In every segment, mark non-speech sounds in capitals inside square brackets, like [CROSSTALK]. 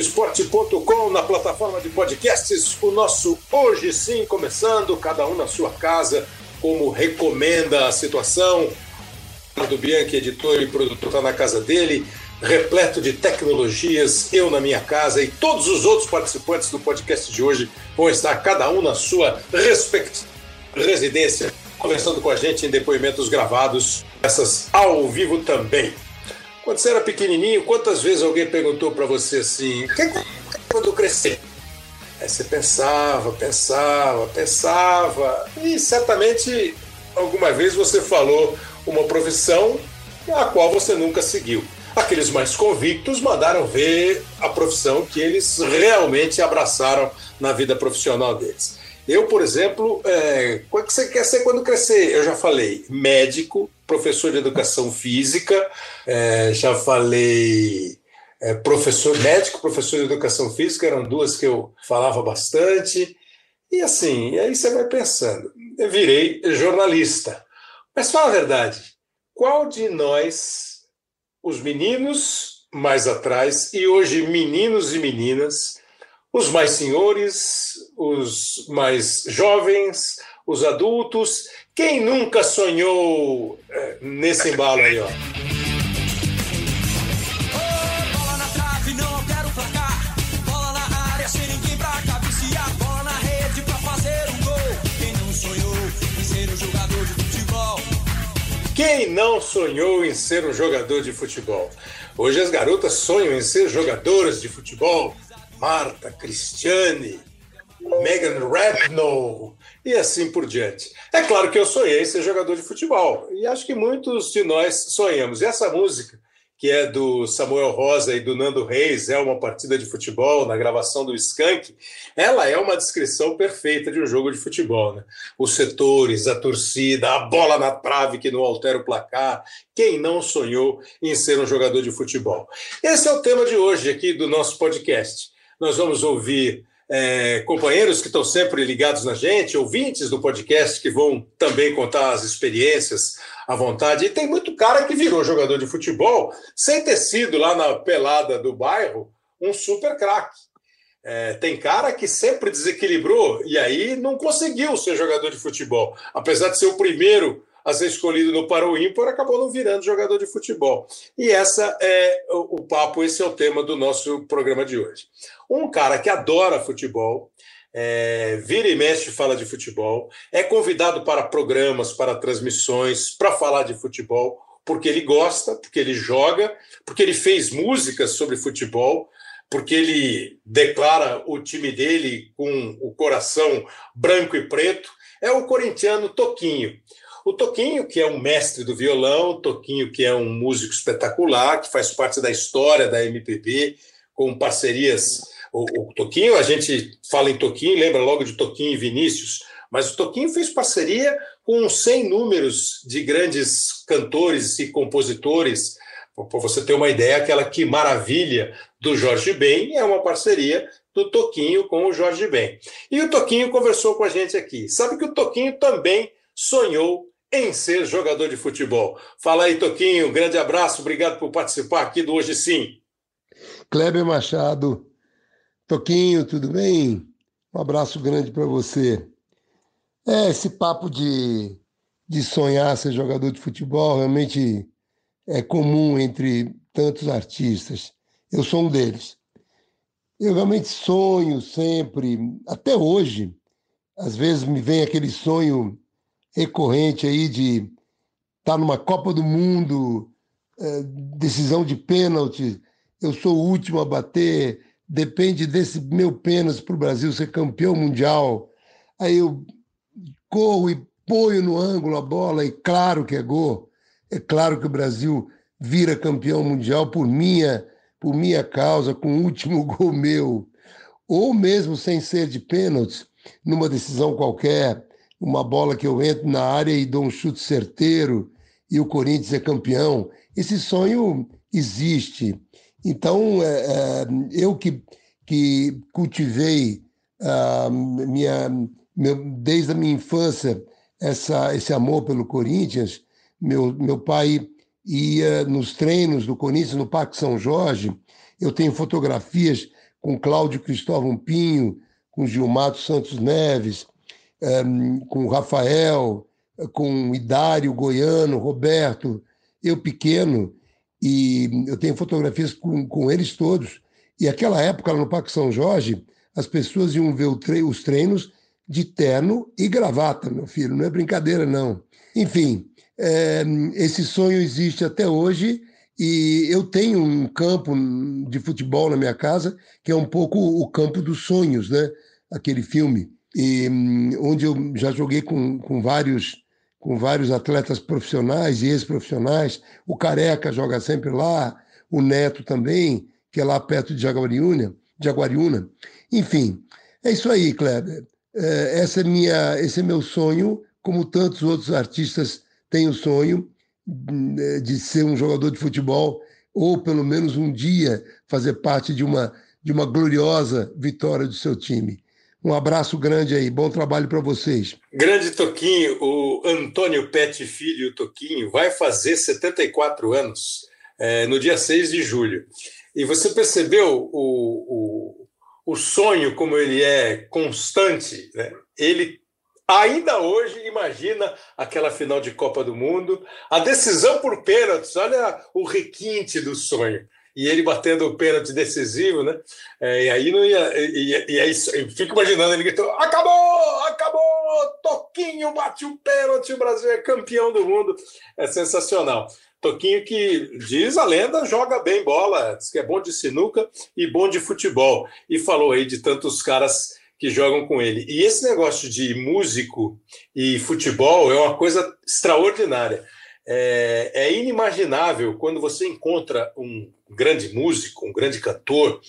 pessoal ligado no esporte.com, na plataforma de podcasts. O nosso Hoje Sim começando, cada um na sua casa, como recomenda a situação. Do Bianchi, editor e produtor, está na casa dele, repleto de tecnologias, eu na minha casa e todos os outros participantes do podcast de hoje vão estar cada um na sua respectiva residência, conversando com a gente em depoimentos gravados, essas ao vivo também. Quando você era pequenininho, quantas vezes alguém perguntou para você assim: o que é quando crescer? Aí você pensava, pensava, pensava, e certamente alguma vez você falou uma profissão a qual você nunca seguiu. Aqueles mais convictos mandaram ver a profissão que eles realmente abraçaram na vida profissional deles. Eu, por exemplo, é, o que você quer ser quando crescer? Eu já falei médico, professor de educação física, é, já falei é, professor médico, professor de educação física, eram duas que eu falava bastante. E assim, e aí você vai pensando, eu virei jornalista. Mas fala a verdade, qual de nós, os meninos mais atrás, e hoje meninos e meninas, os mais senhores, os mais jovens, os adultos. Quem nunca sonhou é, nesse embalo aí, ó? Quem não sonhou em ser um jogador de futebol? Hoje as garotas sonham em ser jogadoras de futebol. Marta, Cristiane, Megan Rapinoe e assim por diante. É claro que eu sonhei ser jogador de futebol e acho que muitos de nós sonhamos. E essa música, que é do Samuel Rosa e do Nando Reis, é uma partida de futebol na gravação do Skank, ela é uma descrição perfeita de um jogo de futebol. Né? Os setores, a torcida, a bola na trave que não altera o placar. Quem não sonhou em ser um jogador de futebol? Esse é o tema de hoje aqui do nosso podcast. Nós vamos ouvir é, companheiros que estão sempre ligados na gente, ouvintes do podcast que vão também contar as experiências à vontade. E tem muito cara que virou jogador de futebol sem ter sido lá na pelada do bairro um super craque. É, tem cara que sempre desequilibrou e aí não conseguiu ser jogador de futebol, apesar de ser o primeiro a ser escolhido no para o ímpar, acabou não virando jogador de futebol. E essa é o, papo, esse é o tema do nosso programa de hoje. Um cara que adora futebol, é, vira e mexe fala de futebol, é convidado para programas, para transmissões, para falar de futebol, porque ele gosta, porque ele joga, porque ele fez músicas sobre futebol, porque ele declara o time dele com o coração branco e preto, é o corintiano Toquinho. O Toquinho, que é um mestre do violão, o Toquinho, que é um músico espetacular, que faz parte da história da MPB, com parcerias. O, o Toquinho, a gente fala em Toquinho, lembra logo de Toquinho e Vinícius, mas o Toquinho fez parceria com 100 números de grandes cantores e compositores. Para você ter uma ideia, aquela que maravilha do Jorge Ben é uma parceria do Toquinho com o Jorge Ben. E o Toquinho conversou com a gente aqui. Sabe que o Toquinho também sonhou em ser jogador de futebol. Fala aí, Toquinho, grande abraço, obrigado por participar aqui do Hoje Sim. Kleber Machado, Toquinho, tudo bem? Um abraço grande para você. É, esse papo de, de sonhar ser jogador de futebol realmente é comum entre tantos artistas. Eu sou um deles. Eu realmente sonho sempre, até hoje, às vezes me vem aquele sonho recorrente aí de estar tá numa Copa do Mundo, é, decisão de pênalti, eu sou o último a bater, depende desse meu pênalti para o Brasil ser campeão mundial. Aí eu corro e ponho no ângulo a bola, e claro que é gol. É claro que o Brasil vira campeão mundial por minha, por minha causa, com o último [LAUGHS] gol meu. Ou mesmo sem ser de pênalti, numa decisão qualquer, uma bola que eu entro na área e dou um chute certeiro e o Corinthians é campeão. Esse sonho existe. Então, é, é, eu que, que cultivei uh, minha, meu, desde a minha infância essa, esse amor pelo Corinthians, meu, meu pai ia nos treinos do Corinthians no Parque São Jorge. Eu tenho fotografias com Cláudio Cristóvão Pinho, com Gilmato Santos Neves, um, com Rafael, com Idário Goiano, Roberto, eu pequeno, e eu tenho fotografias com, com eles todos. E aquela época, lá no Parque São Jorge, as pessoas iam ver tre os treinos de terno e gravata, meu filho, não é brincadeira, não. Enfim, é, esse sonho existe até hoje e eu tenho um campo de futebol na minha casa que é um pouco o campo dos sonhos, né? Aquele filme, e, onde eu já joguei com, com vários com vários atletas profissionais e ex-profissionais. O Careca joga sempre lá, o Neto também, que é lá perto de Jaguariúna. Jaguariúna. Enfim, é isso aí, Kleber. É, essa é minha, esse é meu sonho, como tantos outros artistas têm o sonho é, de ser um jogador de futebol ou pelo menos um dia fazer parte de uma de uma gloriosa vitória do seu time. Um abraço grande aí, bom trabalho para vocês. Grande Toquinho, o Antônio Pet Filho Toquinho vai fazer 74 anos é, no dia 6 de julho. E você percebeu o, o, o sonho, como ele é constante? Né? Ele ainda hoje imagina aquela final de Copa do Mundo, a decisão por pênaltis, olha o requinte do sonho e ele batendo o pênalti decisivo, né? É, e aí não ia. E, e aí fico imaginando, ele gritou: acabou! Acabou! Toquinho bate o pênalti, o Brasil é campeão do mundo. É sensacional. Toquinho que diz a lenda, joga bem bola, diz que é bom de sinuca e bom de futebol. E falou aí de tantos caras que jogam com ele. E esse negócio de músico e futebol é uma coisa extraordinária. É, é, inimaginável quando você encontra um grande músico, um grande cantor.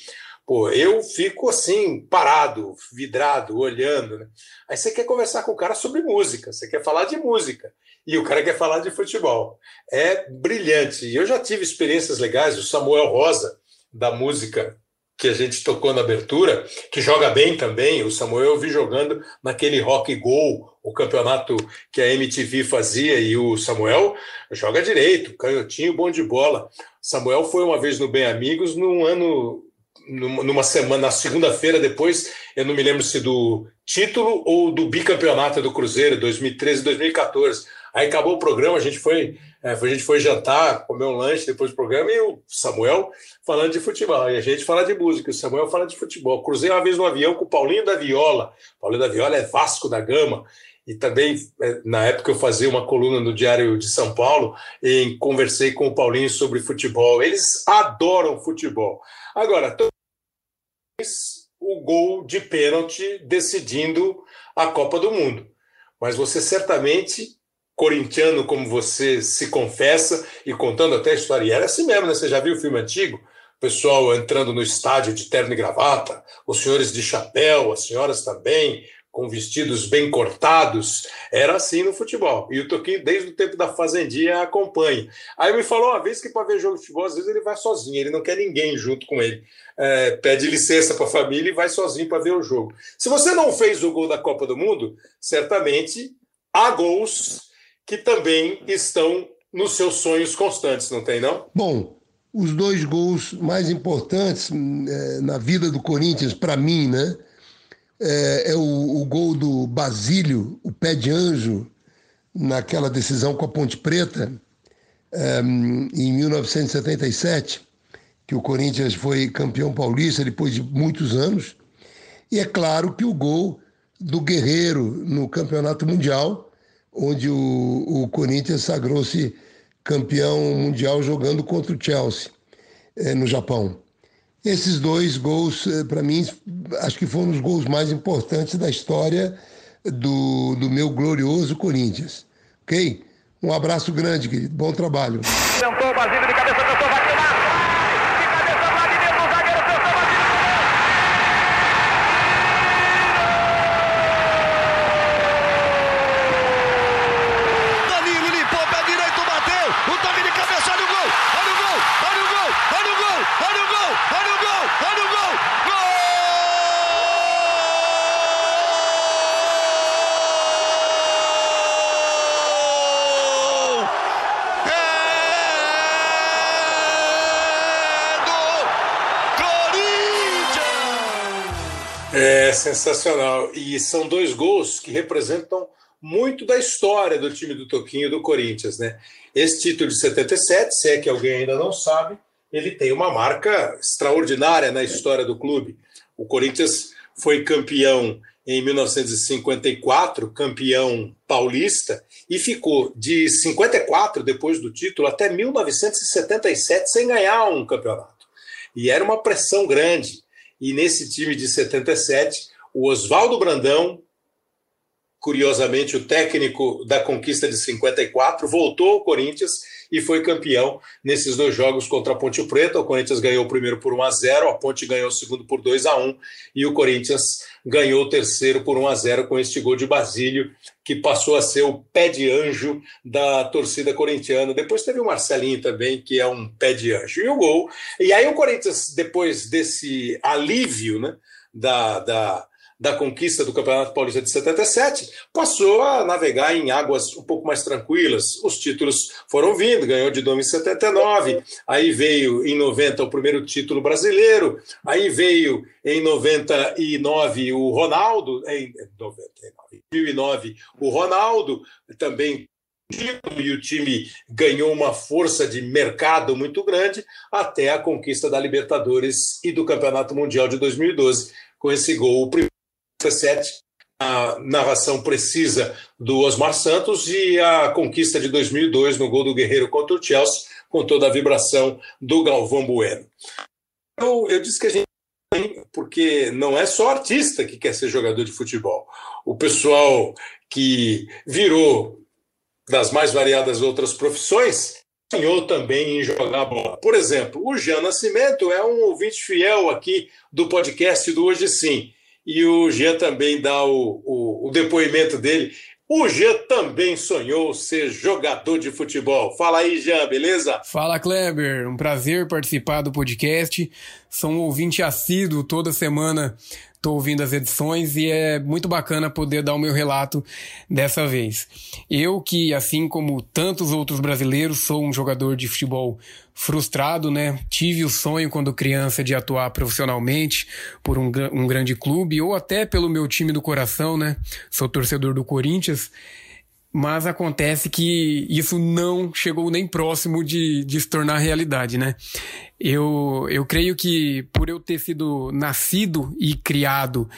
Pô, eu fico assim, parado, vidrado, olhando. Né? Aí você quer conversar com o cara sobre música, você quer falar de música, e o cara quer falar de futebol. É brilhante. E eu já tive experiências legais, o Samuel Rosa, da música que a gente tocou na abertura, que joga bem também. O Samuel eu vi jogando naquele Rock Go, o campeonato que a MTV fazia, e o Samuel joga direito, canhotinho, bom de bola. Samuel foi uma vez no Bem Amigos, num ano, numa semana, na segunda-feira depois, eu não me lembro se do título ou do bicampeonato do Cruzeiro, 2013 2014. Aí acabou o programa, a gente foi é, a gente foi jantar, comer um lanche depois do programa e o Samuel falando de futebol. E a gente fala de música, o Samuel fala de futebol. Cruzei uma vez no avião com o Paulinho da Viola. Paulinho da Viola é Vasco da Gama. E também, é, na época, eu fazia uma coluna no Diário de São Paulo e conversei com o Paulinho sobre futebol. Eles adoram futebol. Agora, o gol de pênalti decidindo a Copa do Mundo. Mas você certamente corintiano como você se confessa e contando até a história. E era assim mesmo, né? Você já viu o filme antigo? O pessoal entrando no estádio de terno e gravata, os senhores de chapéu, as senhoras também, com vestidos bem cortados. Era assim no futebol. E o Toquinho, desde o tempo da Fazendinha, acompanha. Aí me falou uma vez que para ver jogo de futebol, às vezes ele vai sozinho, ele não quer ninguém junto com ele. É, pede licença para a família e vai sozinho para ver o jogo. Se você não fez o gol da Copa do Mundo, certamente há gols que também estão nos seus sonhos constantes, não tem, não? Bom, os dois gols mais importantes é, na vida do Corinthians, para mim, né? É, é o, o, gol do Basílio, o pé de anjo, naquela decisão com a Ponte Preta, é, em 1977, que o Corinthians foi campeão paulista depois de muitos anos. E é claro que o gol do Guerreiro no Campeonato Mundial, onde o, o Corinthians sagrou-se campeão mundial jogando contra o Chelsea, é, no Japão. Esses dois gols, é, para mim, acho que foram os gols mais importantes da história do, do meu glorioso Corinthians. Ok? Um abraço grande, querido. Bom trabalho. Tentou, de cabeça, tentou, vai É sensacional. E são dois gols que representam muito da história do time do Toquinho do Corinthians, né? Esse título de 77, se é que alguém ainda não sabe, ele tem uma marca extraordinária na história do clube. O Corinthians foi campeão em 1954, campeão paulista, e ficou de 54, depois do título, até 1977 sem ganhar um campeonato. E era uma pressão grande. E nesse time de 77, o Oswaldo Brandão, curiosamente o técnico da conquista de 54, voltou ao Corinthians e foi campeão nesses dois jogos contra a Ponte Preta. O Corinthians ganhou o primeiro por 1 a 0, a Ponte ganhou o segundo por 2 a 1 e o Corinthians ganhou o terceiro por 1 a 0 com este gol de Basílio, que passou a ser o pé de anjo da torcida corintiana. Depois teve o Marcelinho também, que é um pé de anjo. E o gol. E aí o Corinthians, depois desse alívio, né, da, da da conquista do Campeonato Paulista de 77, passou a navegar em águas um pouco mais tranquilas. Os títulos foram vindo, ganhou de Dom em 79, aí veio em 90 o primeiro título brasileiro, aí veio em 99 o Ronaldo, em 99, 2009 o Ronaldo também e o time ganhou uma força de mercado muito grande até a conquista da Libertadores e do Campeonato Mundial de 2012 com esse gol 17, a narração precisa do Osmar Santos e a conquista de 2002 no gol do Guerreiro contra o Chelsea, com toda a vibração do Galvão Bueno. Eu, eu disse que a gente porque não é só artista que quer ser jogador de futebol. O pessoal que virou das mais variadas outras profissões sonhou também em jogar bola. Por exemplo, o Jean Nascimento é um ouvinte fiel aqui do podcast do Hoje Sim e o Jean também dá o, o, o depoimento dele. O Jean também sonhou ser jogador de futebol. Fala aí, Jean, beleza? Fala, Kleber. Um prazer participar do podcast. Sou um ouvinte assíduo toda semana estou ouvindo as edições e é muito bacana poder dar o meu relato dessa vez. Eu que, assim como tantos outros brasileiros, sou um jogador de futebol frustrado, né? Tive o sonho quando criança de atuar profissionalmente por um, um grande clube ou até pelo meu time do coração, né? Sou torcedor do Corinthians mas acontece que isso não chegou nem próximo de, de se tornar realidade, né? Eu, eu creio que por eu ter sido nascido e criado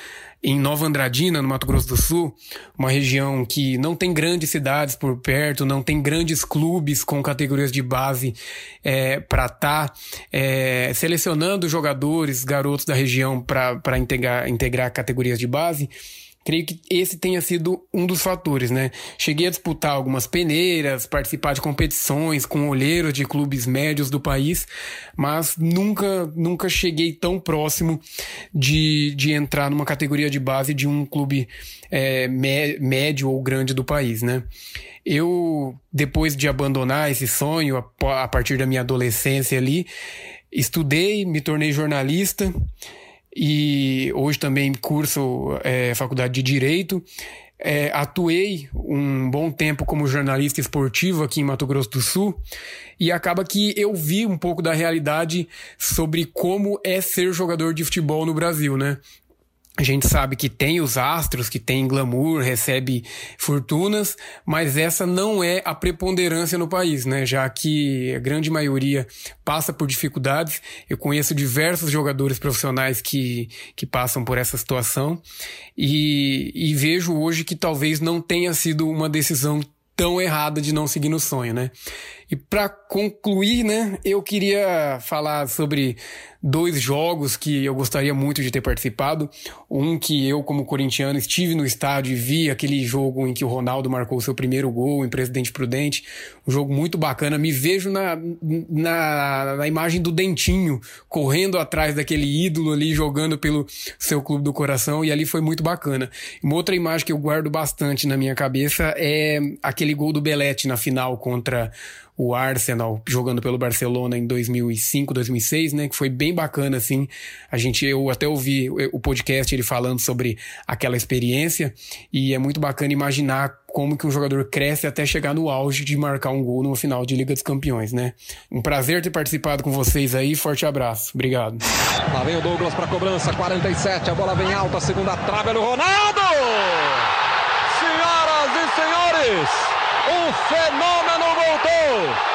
em Nova Andradina, no Mato Grosso do Sul, uma região que não tem grandes cidades por perto, não tem grandes clubes com categorias de base é, para estar tá, é, selecionando jogadores, garotos da região para integrar, integrar categorias de base. Creio que esse tenha sido um dos fatores, né? Cheguei a disputar algumas peneiras, participar de competições com olheiros de clubes médios do país, mas nunca, nunca cheguei tão próximo de, de entrar numa categoria de base de um clube é, médio ou grande do país, né? Eu, depois de abandonar esse sonho, a, a partir da minha adolescência ali, estudei, me tornei jornalista, e hoje também curso é, faculdade de Direito. É, atuei um bom tempo como jornalista esportivo aqui em Mato Grosso do Sul e acaba que eu vi um pouco da realidade sobre como é ser jogador de futebol no Brasil, né? A gente sabe que tem os astros, que tem glamour, recebe fortunas, mas essa não é a preponderância no país, né? Já que a grande maioria passa por dificuldades. Eu conheço diversos jogadores profissionais que, que passam por essa situação e, e vejo hoje que talvez não tenha sido uma decisão tão errada de não seguir no sonho, né? E para concluir, né, eu queria falar sobre dois jogos que eu gostaria muito de ter participado. Um que eu, como corintiano, estive no estádio e vi aquele jogo em que o Ronaldo marcou seu primeiro gol em Presidente Prudente. Um jogo muito bacana. Me vejo na, na, na imagem do Dentinho correndo atrás daquele ídolo ali, jogando pelo seu clube do coração, e ali foi muito bacana. Uma outra imagem que eu guardo bastante na minha cabeça é aquele gol do Belete na final contra o Arsenal jogando pelo Barcelona em 2005, 2006, né? Que foi bem bacana, assim. A gente, eu até ouvi o podcast ele falando sobre aquela experiência e é muito bacana imaginar como que um jogador cresce até chegar no auge de marcar um gol no final de Liga dos Campeões, né? Um prazer ter participado com vocês aí, forte abraço. Obrigado. Lá vem o Douglas para cobrança, 47, a bola vem alta, segunda trave no Ronaldo! Senhoras e senhores, fenômeno voltou!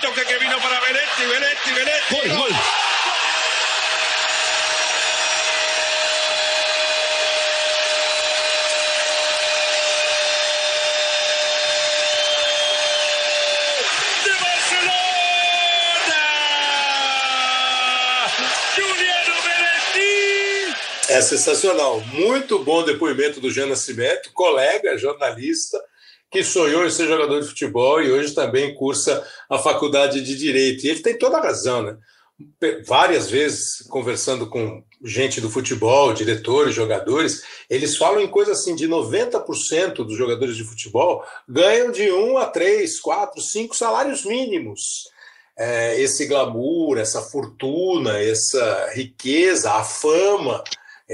toque que vino para Benetti, Benetti, Benetti. Gol, gol. De Barcelona! Juliano Benetti! É sensacional. Muito bom depoimento do Jean Nascimento, colega, jornalista que sonhou em ser jogador de futebol e hoje também cursa a faculdade de Direito. E ele tem toda a razão, né? Várias vezes conversando com gente do futebol, diretores, jogadores, eles falam em coisa assim de 90% dos jogadores de futebol ganham de um a três, quatro, cinco salários mínimos. É, esse glamour, essa fortuna, essa riqueza, a fama,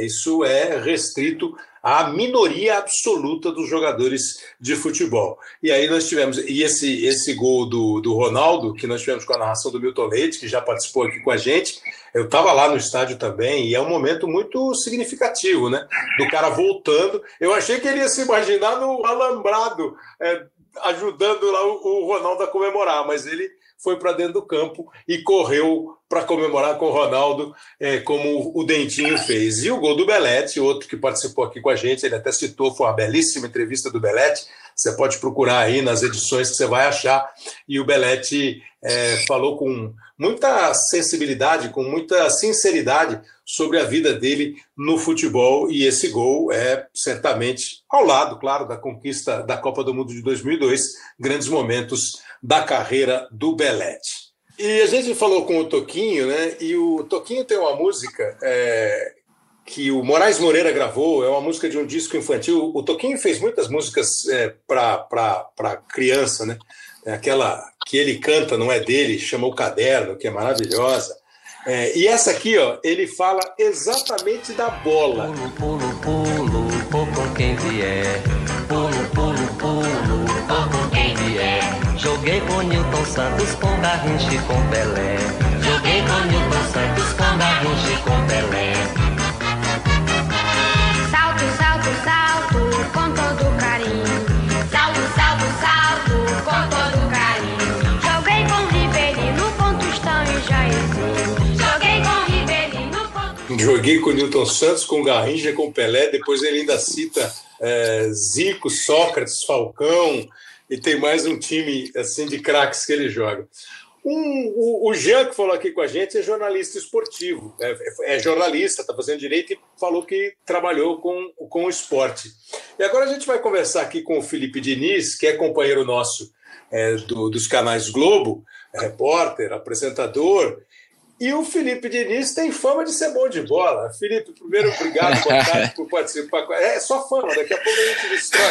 isso é restrito a minoria absoluta dos jogadores de futebol. E aí nós tivemos, e esse, esse gol do, do Ronaldo, que nós tivemos com a narração do Milton Leite, que já participou aqui com a gente, eu estava lá no estádio também, e é um momento muito significativo, né? Do cara voltando. Eu achei que ele ia se imaginar no alambrado, é, ajudando lá o, o Ronaldo a comemorar, mas ele foi para dentro do campo e correu para comemorar com o Ronaldo, é, como o Dentinho fez. E o gol do Belete, outro que participou aqui com a gente, ele até citou, foi uma belíssima entrevista do Belete. Você pode procurar aí nas edições que você vai achar. E o Belete é, falou com muita sensibilidade, com muita sinceridade sobre a vida dele no futebol. E esse gol é certamente ao lado, claro, da conquista da Copa do Mundo de 2002, grandes momentos da carreira do Belete. E a gente falou com o Toquinho, né? E o Toquinho tem uma música é, que o Moraes Moreira gravou, é uma música de um disco infantil. O Toquinho fez muitas músicas é, para criança, né? É aquela que ele canta, não é dele, chama O Caderno, que é maravilhosa. É, e essa aqui, ó, ele fala exatamente da bola. Pulo, pulo, pulo, pulo com quem vier. Joguei com Newton Santos, com Garrincha e com Pelé. Joguei com Newton Santos, com Garrincha e com Pelé. Salto, salto, salto, com todo carinho. Salto, salto, salto, com todo carinho. Joguei com Ribeirinho, com Tostão e Jairzinho. Joguei com Ribeirinho, com Joguei com Newton Santos, com Garrincha e com Pelé. Depois ele ainda cita é, Zico, Sócrates, Falcão e tem mais um time assim de craques que ele joga. Um, o, o Jean, que falou aqui com a gente, é jornalista esportivo, é, é jornalista, está fazendo direito e falou que trabalhou com, com o esporte. E agora a gente vai conversar aqui com o Felipe Diniz, que é companheiro nosso é, do, dos canais Globo, é repórter, apresentador, e o Felipe Diniz tem fama de ser bom de bola. Felipe, primeiro, obrigado, boa tarde por participar. É só fama, daqui a pouco a gente destrói.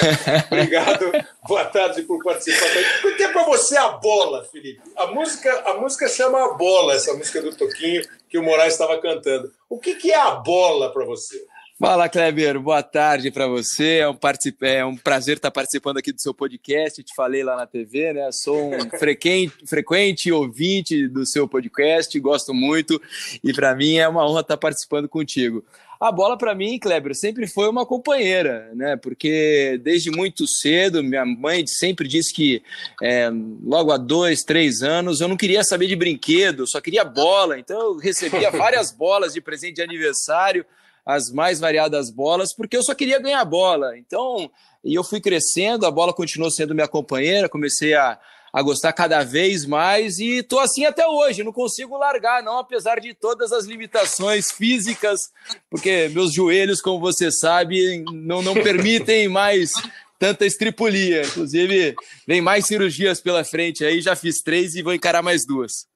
Obrigado, boa tarde por participar. O que é para você a bola, Felipe? A música, a música chama A Bola, essa música do Toquinho que o Moraes estava cantando. O que, que é a bola para você? Fala, Kleber. Boa tarde para você. É um, particip... é um prazer estar participando aqui do seu podcast. Te falei lá na TV, né? Sou um [LAUGHS] frequente, frequente ouvinte do seu podcast, gosto muito e para mim é uma honra estar participando contigo. A bola para mim, Kleber, sempre foi uma companheira, né? Porque desde muito cedo, minha mãe sempre disse que é, logo há dois, três anos eu não queria saber de brinquedo, só queria bola. Então eu recebia [LAUGHS] várias bolas de presente de aniversário as mais variadas bolas, porque eu só queria ganhar bola. Então, e eu fui crescendo, a bola continuou sendo minha companheira, comecei a, a gostar cada vez mais e tô assim até hoje, não consigo largar, não, apesar de todas as limitações físicas, porque meus joelhos, como você sabe, não, não permitem [LAUGHS] mais tanta estripulia. Inclusive, vem mais cirurgias pela frente aí, já fiz três e vou encarar mais duas.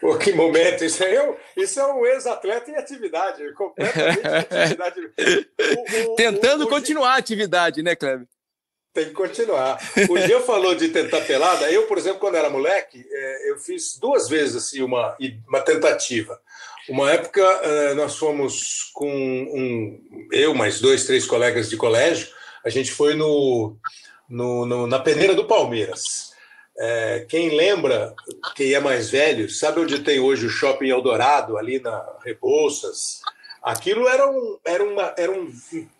Pô, que momento! Isso, é um, isso é um ex-atleta em atividade, completamente em atividade. [LAUGHS] O, o, Tentando o, continuar a atividade, né, Cleber? Tem que continuar. O Jean falou de tentar pelada. Eu, por exemplo, quando era moleque, é, eu fiz duas vezes assim uma, uma tentativa. Uma época é, nós fomos com um, eu mais dois, três colegas de colégio. A gente foi no, no, no na peneira do Palmeiras. É, quem lembra, quem é mais velho, sabe onde tem hoje o Shopping Eldorado, ali na Rebouças? Aquilo era um, era uma, era um,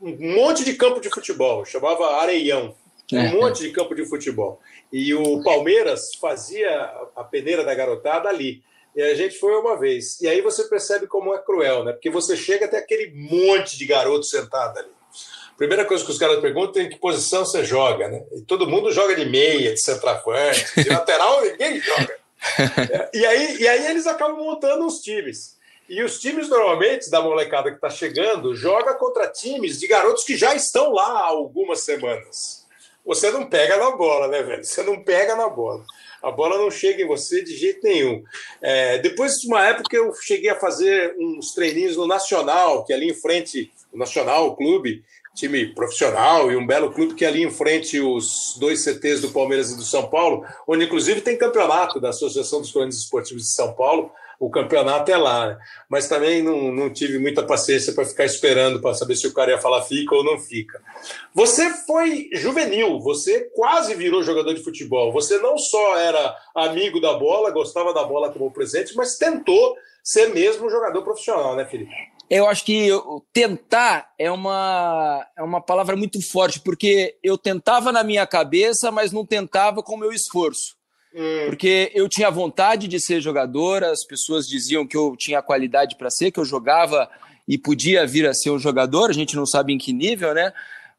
um monte de campo de futebol, chamava Areião. Um é. monte de campo de futebol. E o Palmeiras fazia a peneira da garotada ali. E a gente foi uma vez. E aí você percebe como é cruel, né? Porque você chega até aquele monte de garoto sentado ali. Primeira coisa que os caras perguntam é em que posição você joga, né? E todo mundo joga de meia, de centroavante, de lateral, [LAUGHS] ninguém joga. e, aí, e aí eles acabam montando os times. E os times, normalmente, da molecada que está chegando, joga contra times de garotos que já estão lá há algumas semanas. Você não pega na bola, né, velho? Você não pega na bola. A bola não chega em você de jeito nenhum. É, depois de uma época, eu cheguei a fazer uns treininhos no Nacional, que é ali em frente, o Nacional, o clube, time profissional e um belo clube que é ali em frente os dois CTs do Palmeiras e do São Paulo, onde inclusive tem campeonato da Associação dos Cronistas Esportivos de São Paulo. O campeonato é lá, né? mas também não, não tive muita paciência para ficar esperando para saber se o cara ia falar fica ou não fica. Você foi juvenil, você quase virou jogador de futebol. Você não só era amigo da bola, gostava da bola como presente, mas tentou ser mesmo jogador profissional, né, Felipe? Eu acho que tentar é uma, é uma palavra muito forte, porque eu tentava na minha cabeça, mas não tentava com o meu esforço. Hum. Porque eu tinha vontade de ser jogador, as pessoas diziam que eu tinha qualidade para ser, que eu jogava e podia vir a ser um jogador, a gente não sabe em que nível, né?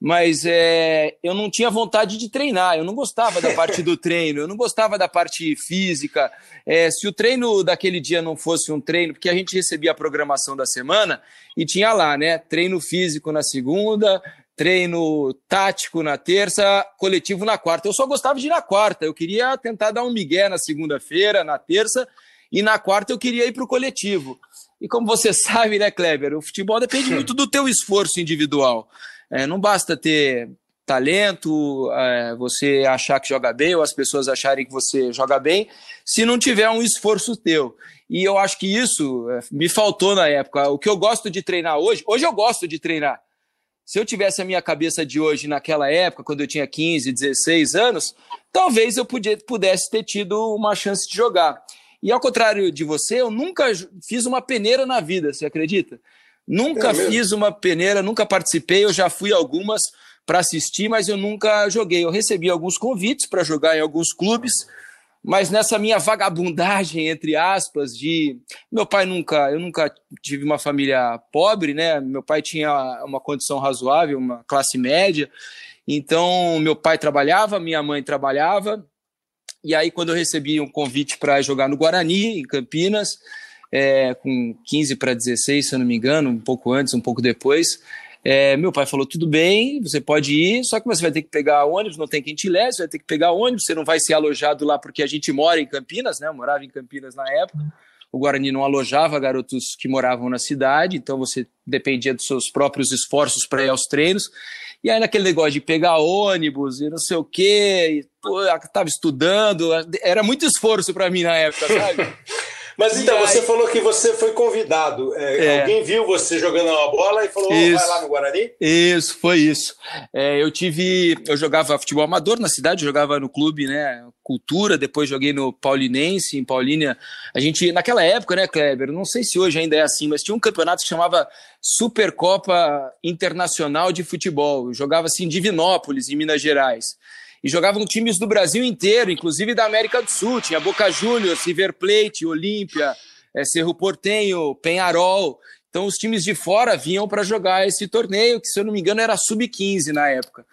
Mas é, eu não tinha vontade de treinar, eu não gostava da parte do [LAUGHS] treino, eu não gostava da parte física. É, se o treino daquele dia não fosse um treino, porque a gente recebia a programação da semana e tinha lá, né? Treino físico na segunda, treino tático na terça, coletivo na quarta. Eu só gostava de ir na quarta, eu queria tentar dar um migué na segunda-feira, na terça, e na quarta eu queria ir para o coletivo. E como você [LAUGHS] sabe, né, Kleber, o futebol depende muito do teu esforço individual. É, não basta ter talento, é, você achar que joga bem ou as pessoas acharem que você joga bem, se não tiver um esforço teu. E eu acho que isso é, me faltou na época. O que eu gosto de treinar hoje, hoje eu gosto de treinar. Se eu tivesse a minha cabeça de hoje naquela época, quando eu tinha 15, 16 anos, talvez eu pudesse ter tido uma chance de jogar. E ao contrário de você, eu nunca fiz uma peneira na vida, você acredita? Nunca é fiz uma peneira, nunca participei, eu já fui algumas para assistir, mas eu nunca joguei. Eu recebi alguns convites para jogar em alguns clubes, mas nessa minha vagabundagem, entre aspas, de. Meu pai nunca. Eu nunca tive uma família pobre, né? Meu pai tinha uma condição razoável, uma classe média. Então, meu pai trabalhava, minha mãe trabalhava. E aí, quando eu recebi um convite para jogar no Guarani, em Campinas, é, com 15 para 16, se eu não me engano, um pouco antes, um pouco depois. É, meu pai falou: tudo bem, você pode ir, só que você vai ter que pegar ônibus, não tem quem te leve, você vai ter que pegar ônibus, você não vai ser alojado lá porque a gente mora em Campinas, né? Eu morava em Campinas na época. O Guarani não alojava garotos que moravam na cidade, então você dependia dos seus próprios esforços para ir aos treinos. E aí, naquele negócio de pegar ônibus e não sei o quê, pô, eu tava estudando, era muito esforço para mim na época, sabe? [LAUGHS] Mas então, aí... você falou que você foi convidado. É, é. Alguém viu você jogando uma bola e falou: oh, vai lá no Guarani? Isso, foi isso. É, eu tive. Eu jogava futebol amador na cidade, jogava no clube, né? Cultura, depois joguei no Paulinense, em Paulínia. A gente, naquela época, né, Kleber? Não sei se hoje ainda é assim, mas tinha um campeonato que chamava Supercopa Internacional de Futebol. Eu jogava assim em Divinópolis, em Minas Gerais e jogavam times do Brasil inteiro, inclusive da América do Sul. Tinha Boca Juniors, River Plate, Olímpia, é, Cerro Portenho, Penharol. Então os times de fora vinham para jogar esse torneio, que se eu não me engano era sub-15 na época.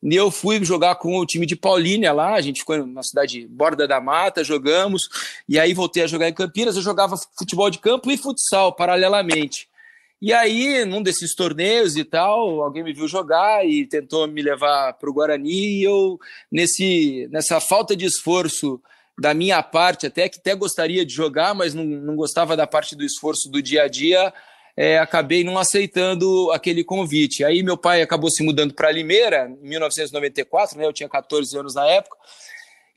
E eu fui jogar com o time de Paulínia lá, a gente ficou na cidade Borda da Mata, jogamos, e aí voltei a jogar em Campinas, eu jogava futebol de campo e futsal paralelamente. E aí, num desses torneios e tal, alguém me viu jogar e tentou me levar para o Guarani. E eu, nesse, nessa falta de esforço da minha parte, até que até gostaria de jogar, mas não, não gostava da parte do esforço do dia a dia, é, acabei não aceitando aquele convite. Aí meu pai acabou se mudando para Limeira, em 1994, né? Eu tinha 14 anos na época.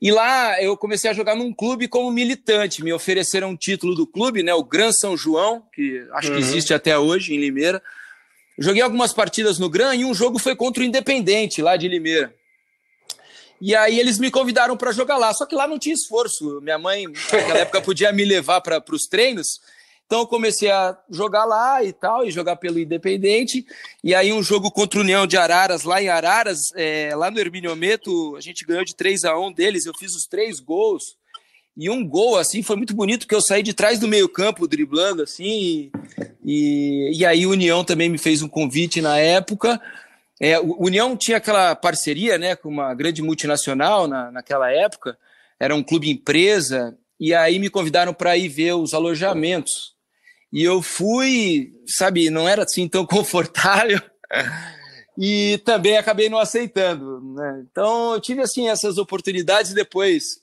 E lá eu comecei a jogar num clube como militante. Me ofereceram um título do clube, né? O Gran São João, que acho uhum. que existe até hoje em Limeira. Joguei algumas partidas no Gran e um jogo foi contra o Independente, lá de Limeira. E aí eles me convidaram para jogar lá, só que lá não tinha esforço. Minha mãe, naquela [LAUGHS] época, podia me levar para os treinos. Então eu comecei a jogar lá e tal, e jogar pelo Independente. E aí um jogo contra o União de Araras, lá em Araras, é, lá no Hermínio Meto, a gente ganhou de 3 a 1 deles, eu fiz os três gols. E um gol, assim, foi muito bonito, porque eu saí de trás do meio campo, driblando, assim, e, e aí o União também me fez um convite na época. É, o União tinha aquela parceria né, com uma grande multinacional na, naquela época, era um clube empresa, e aí me convidaram para ir ver os alojamentos. E eu fui, sabe, não era assim tão [LAUGHS] confortável, e também acabei não aceitando. Né? Então eu tive assim essas oportunidades depois.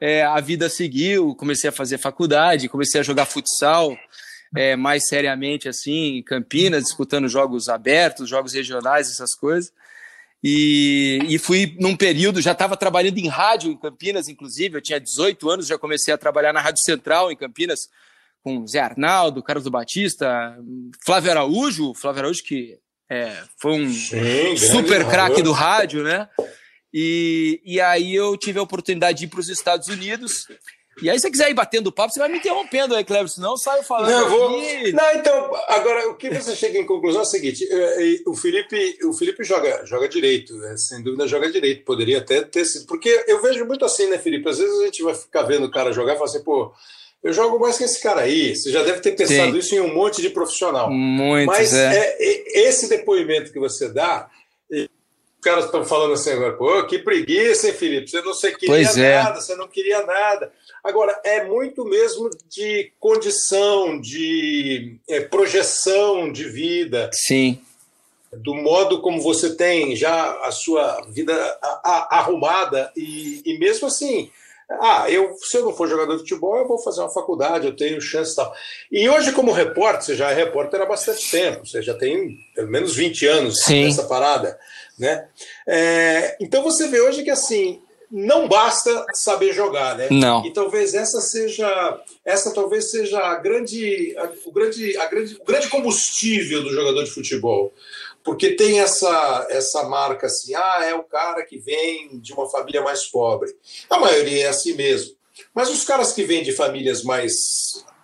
É, a vida seguiu, comecei a fazer faculdade, comecei a jogar futsal, é, mais seriamente assim, em Campinas, disputando jogos abertos, jogos regionais, essas coisas. E, e fui num período, já estava trabalhando em rádio em Campinas, inclusive, eu tinha 18 anos, já comecei a trabalhar na Rádio Central em Campinas, com Zé Arnaldo, Carlos Batista, Flávio Araújo, Flávio Araújo que é, foi um Sim, super craque do rádio, né? E, e aí eu tive a oportunidade de ir para os Estados Unidos e aí, se você quiser ir batendo papo, você vai me interrompendo aí, Cleber, senão eu saio falando. Não, vou... Não, então, agora, o que você chega em conclusão é o seguinte: o Felipe, o Felipe joga, joga direito, né? sem dúvida joga direito, poderia até ter sido. Porque eu vejo muito assim, né, Felipe? Às vezes a gente vai ficar vendo o cara jogar e fala assim, pô. Eu jogo mais que esse cara aí. Você já deve ter pensado Sim. isso em um monte de profissional. Muito, Mas é. É, esse depoimento que você dá, caras estão falando assim agora, pô, que preguiça, hein, Felipe? Você não você queria é. nada, você não queria nada. Agora, é muito mesmo de condição, de é, projeção de vida. Sim. Do modo como você tem já a sua vida arrumada, e, e mesmo assim, ah, eu, se eu não for jogador de futebol, eu vou fazer uma faculdade, eu tenho chance e tal. E hoje, como repórter, você já é repórter há bastante tempo, você já tem pelo menos 20 anos Sim. nessa parada. Né? É, então você vê hoje que assim, não basta saber jogar, né? Não. E talvez essa seja, essa talvez seja a grande, a, o grande, a grande, o grande combustível do jogador de futebol, porque tem essa, essa marca assim, ah, é o cara que vem de uma família mais pobre. A maioria é assim mesmo. Mas os caras que vêm de famílias mais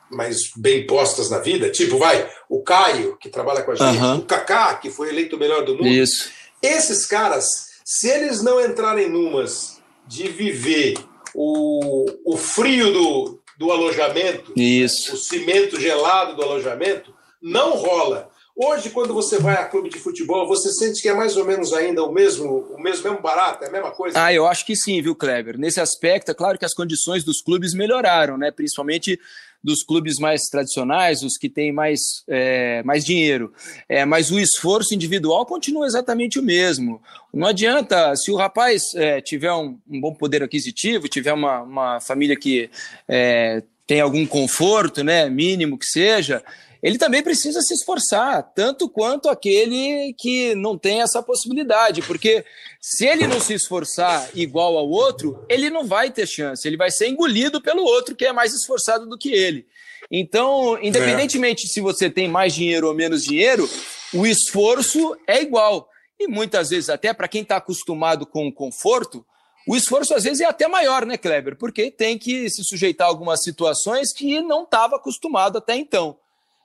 mais bem postas na vida, tipo, vai, o Caio, que trabalha com a gente, uhum. o Kaká, que foi eleito o melhor do mundo. Isso. Esses caras, se eles não entrarem numas de viver o, o frio do, do alojamento, Isso. o cimento gelado do alojamento, não rola. Hoje, quando você vai a clube de futebol, você sente que é mais ou menos ainda o mesmo, o mesmo, mesmo barato, é a mesma coisa? Ah, eu acho que sim, viu, Kleber? Nesse aspecto, é claro que as condições dos clubes melhoraram, né? Principalmente dos clubes mais tradicionais, os que têm mais, é, mais dinheiro. É, mas o esforço individual continua exatamente o mesmo. Não adianta, se o rapaz é, tiver um, um, bom poder aquisitivo, tiver uma, uma família que é, tem algum conforto, né, mínimo que seja, ele também precisa se esforçar, tanto quanto aquele que não tem essa possibilidade, porque se ele não se esforçar igual ao outro, ele não vai ter chance, ele vai ser engolido pelo outro que é mais esforçado do que ele. Então, independentemente é. se você tem mais dinheiro ou menos dinheiro, o esforço é igual. E muitas vezes, até para quem está acostumado com o conforto, o esforço às vezes é até maior, né, Kleber? Porque tem que se sujeitar a algumas situações que não estava acostumado até então.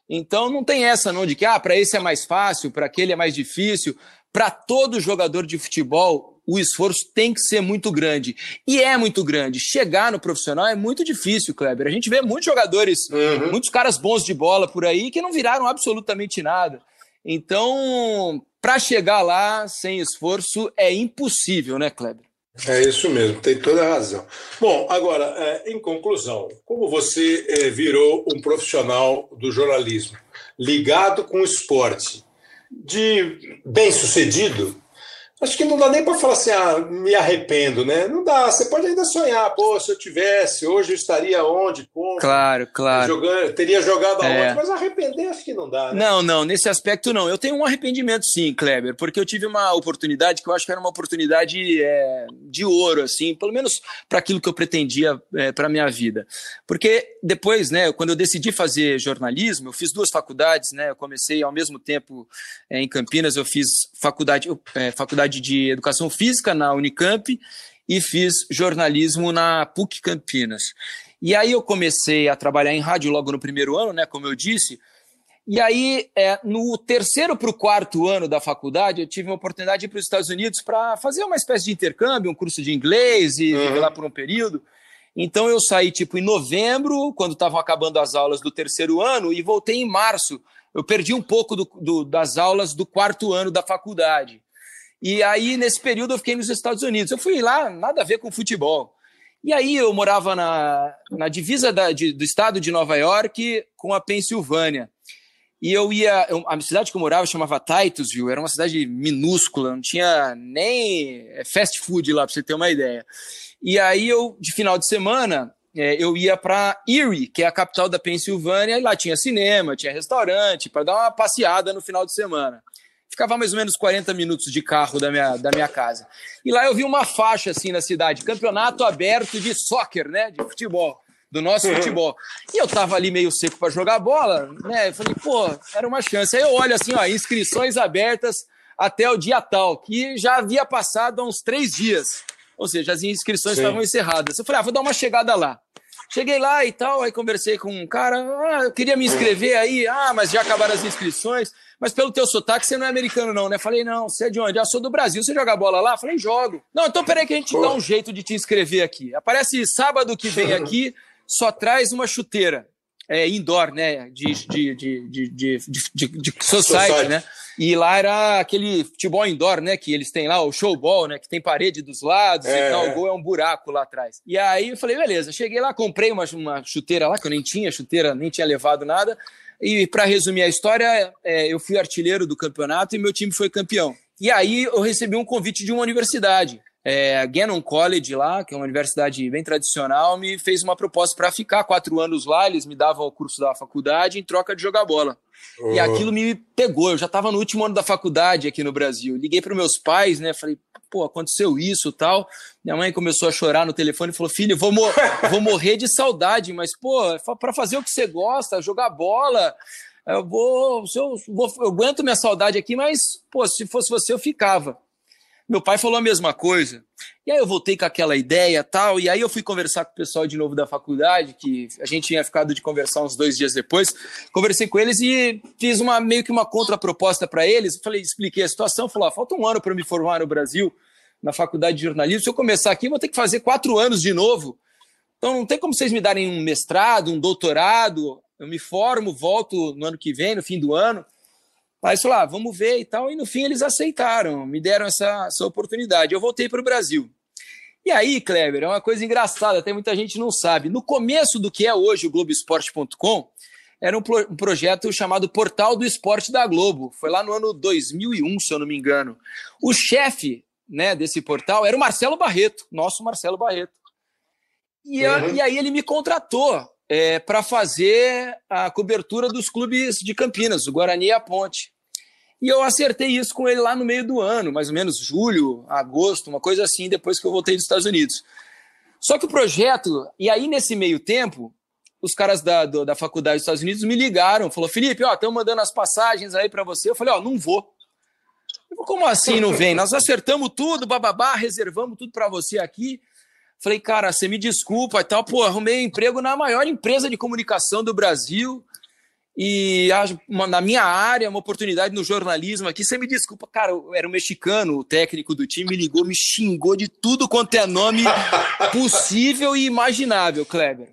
Então não tem essa não de que ah, para esse é mais fácil, para aquele é mais difícil. Para todo jogador de futebol, o esforço tem que ser muito grande. E é muito grande. Chegar no profissional é muito difícil, Kleber. A gente vê muitos jogadores, uhum. muitos caras bons de bola por aí que não viraram absolutamente nada. Então, para chegar lá sem esforço é impossível, né, Kleber? É isso mesmo, tem toda a razão. Bom, agora, é, em conclusão, como você é, virou um profissional do jornalismo ligado com o esporte, de bem sucedido, Acho que não dá nem para falar assim, ah, me arrependo, né? Não dá. Você pode ainda sonhar, pô, se eu tivesse, hoje eu estaria onde, como? Claro, claro. Jogando, teria jogado aonde, É. mas arrepender acho que não dá, né? Não, não, nesse aspecto não. Eu tenho um arrependimento sim, Kleber, porque eu tive uma oportunidade que eu acho que era uma oportunidade é, de ouro, assim, pelo menos para aquilo que eu pretendia é, para minha vida. Porque depois, né, quando eu decidi fazer jornalismo, eu fiz duas faculdades, né? Eu comecei ao mesmo tempo é, em Campinas, eu fiz faculdade, é, faculdade de Educação Física na Unicamp e fiz jornalismo na PUC Campinas. E aí eu comecei a trabalhar em rádio logo no primeiro ano, né, como eu disse. E aí, é, no terceiro para o quarto ano da faculdade, eu tive uma oportunidade de ir para os Estados Unidos para fazer uma espécie de intercâmbio, um curso de inglês e viver lá por um período. Então eu saí tipo em novembro, quando estavam acabando as aulas do terceiro ano, e voltei em março. Eu perdi um pouco do- do- das aulas do quarto ano da faculdade. E aí, nesse período, eu fiquei nos Estados Unidos. Eu fui lá, nada a ver com futebol. E aí, eu morava na, na divisa da- de- do estado de Nova York com a Pensilvânia. E eu ia. eu- a cidade que eu morava chamava Titusville, era uma cidade minúscula, não tinha nem é, fast food lá, para você ter uma ideia. E aí, eu, de final de semana, é, eu ia para Erie, que é a capital da Pensilvânia, e lá tinha cinema, tinha restaurante, para dar uma passeada no final de semana ficava mais ou menos 40 minutos de carro da minha, da minha casa. E lá eu vi uma faixa assim na cidade, campeonato aberto de soccer, né, de futebol, do nosso futebol. E eu tava ali meio seco para jogar bola, né? Eu falei, pô, era uma chance. Aí eu olho assim, ó, inscrições abertas até o dia tal, que já havia passado há uns três dias. Ou seja, as inscrições Sim. estavam encerradas. Eu falei, ah, vou dar uma chegada lá. Cheguei lá e tal, aí conversei com um cara, ah, eu queria me inscrever aí, ah, mas já acabaram as inscrições, mas pelo teu sotaque você não é americano não, né? Falei, não, você é de onde? Ah, sou do Brasil, você joga bola lá? Falei, jogo. Não, então peraí que a gente dá um jeito de te inscrever aqui. Aparece sábado que vem aqui, só traz uma chuteira, é, indoor, né, de, de, de, de, de, de, de society, Society. né? E lá era aquele futebol indoor, né? Que eles têm lá, o showball, né? Que tem parede dos lados É, e tal. O gol é um buraco lá atrás. E aí eu falei, beleza, cheguei lá, comprei uma, uma chuteira lá, que eu nem tinha chuteira, nem tinha levado nada. E para resumir a história, é, eu fui artilheiro do campeonato e meu time foi campeão. E aí eu recebi um convite de uma universidade. É, a Gannon College lá, que é uma universidade bem tradicional, me fez uma proposta para ficar quatro anos lá. Eles me davam o curso da faculdade em troca de jogar bola. E aquilo me pegou. Eu já estava no último ano da faculdade aqui no Brasil. Liguei para meus pais, né? Falei, pô, aconteceu isso tal. Minha mãe começou a chorar no telefone e falou: Filho, vou, mo- [LAUGHS] vou morrer de saudade, mas, pô, para fazer o que você gosta, jogar bola. Eu vou, eu, vou, eu aguento minha saudade aqui, mas, pô, se fosse você, eu ficava. Meu pai falou a mesma coisa. E aí eu voltei com aquela ideia tal, e aí eu fui conversar com o pessoal de novo da faculdade, que a gente tinha ficado de conversar uns dois dias depois. Conversei com eles e fiz uma meio que uma contraproposta para eles. Falei, expliquei a situação, falou: ah, falta um ano para me formar no Brasil, na faculdade de jornalismo. Se eu começar aqui, vou ter que fazer quatro anos de novo. Então não tem como vocês me darem um mestrado, um doutorado. Eu me formo, volto no ano que vem, no fim do ano. Aí falaram, ah, vamos ver e tal. E no fim eles aceitaram, me deram essa, essa oportunidade. Eu voltei para o Brasil. E aí, Kleber, é uma coisa engraçada, até muita gente não sabe. No começo do que é hoje o Globoesporte.com, era um, pro- um projeto chamado Portal do Esporte da Globo. Foi lá no ano 2001, se eu não me engano. O chefe né, desse portal era o Marcelo Barreto, nosso Marcelo Barreto. E, Uhum. e aí ele me contratou para fazer a cobertura dos clubes de Campinas, o Guarani e a Ponte. E eu acertei isso com ele lá no meio do ano, mais ou menos julho, agosto, uma coisa assim, depois que eu voltei dos Estados Unidos. Só que o projeto, e aí nesse meio tempo, os caras da, do- da faculdade dos Estados Unidos me ligaram, falou, Felipe, ó, estão mandando as passagens aí para você. Eu falei, ó, não vou. Eu falei, Como assim não vem? Nós acertamos tudo, bababá, reservamos tudo para você aqui. Falei, cara, você me desculpa e tal, pô, arrumei emprego na maior empresa de comunicação do Brasil e uma- na minha área, uma oportunidade no jornalismo aqui. Você me desculpa, cara, eu era um mexicano, o técnico do time, me ligou, me xingou de tudo quanto é nome [LAUGHS] possível e imaginável, Kleber.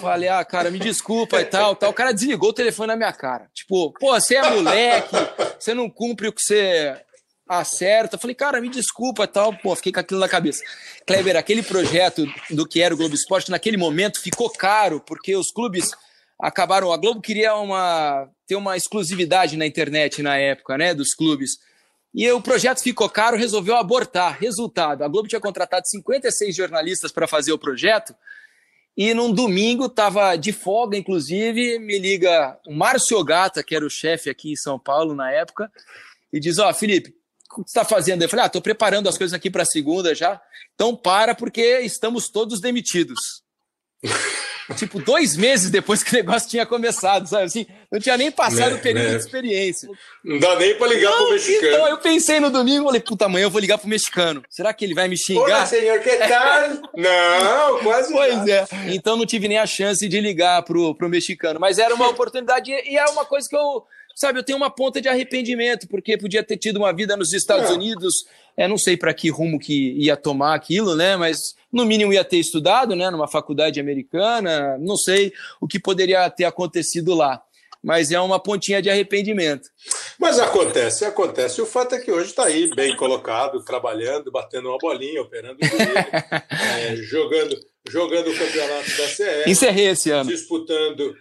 Falei, ah, cara, me desculpa e tal, tal. O cara desligou o telefone na minha cara. Tipo, pô, você é moleque, você não cumpre o que você acerta. Falei, cara, me desculpa tal. Pô, fiquei com aquilo na cabeça. Kleber, aquele projeto do que era o Globo Esporte, naquele momento ficou caro, porque os clubes acabaram. A Globo queria uma, ter uma exclusividade na internet na época, né, dos clubes. E o projeto ficou caro, resolveu abortar. Resultado: a Globo tinha contratado 56 jornalistas para fazer o projeto. E num domingo, estava de folga, inclusive, me liga o Márcio Gata, que era o chefe aqui em São Paulo na época, e diz: Ó, oh, Felipe, que você está fazendo? Eu falei: Ah, estou preparando as coisas aqui para segunda já. Então para, porque estamos todos demitidos. [LAUGHS] tipo, dois meses depois que o negócio tinha começado, sabe? Assim, não tinha nem passado né, o período né. de experiência. Não dá nem para ligar não, pro mexicano. Então, eu pensei no domingo, falei, puta, amanhã eu vou ligar pro mexicano. Será que ele vai me xingar? Olá, senhor, que tal? não, quase Pois nada. é. Então não tive nem a chance de ligar pro, pro mexicano. Mas era uma [LAUGHS] oportunidade e é uma coisa que eu sabe, eu tenho uma ponta de arrependimento, porque podia ter tido uma vida nos Estados é. Unidos, é, não sei para que rumo que ia tomar aquilo, né, mas no mínimo ia ter estudado, né, numa faculdade americana, não sei o que poderia ter acontecido lá. Mas é uma pontinha de arrependimento. Mas acontece, acontece. O fato é que hoje está aí, bem colocado, trabalhando, batendo uma bolinha, operando [LAUGHS] é, jogando, jogando o campeonato da CE. Encerrei esse ano. Disputando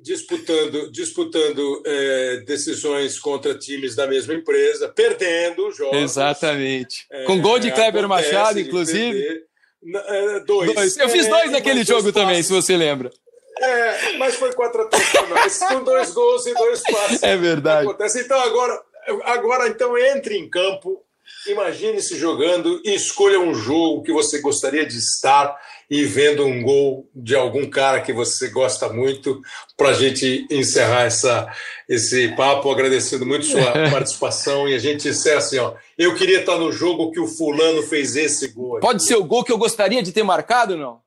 disputando, disputando é, decisões contra times da mesma empresa, perdendo jogos. Exatamente. É, Com gol de Kleber Machado, inclusive. É, dois. dois. Eu fiz dois é, naquele jogo também, se você lembra. É, mas foi 4 a 3 para nós, com dois gols e dois [LAUGHS] passes. É verdade. Acontece. Então agora, agora então entre em campo, imagine-se jogando e escolha um jogo que você gostaria de estar e vendo um gol de algum cara que você gosta muito, para a gente encerrar essa, esse papo, agradecendo muito sua [LAUGHS] participação. E a gente encerra assim: ó, eu queria estar no jogo que o fulano fez esse gol. Aqui. Pode ser o gol que eu gostaria de ter marcado, não?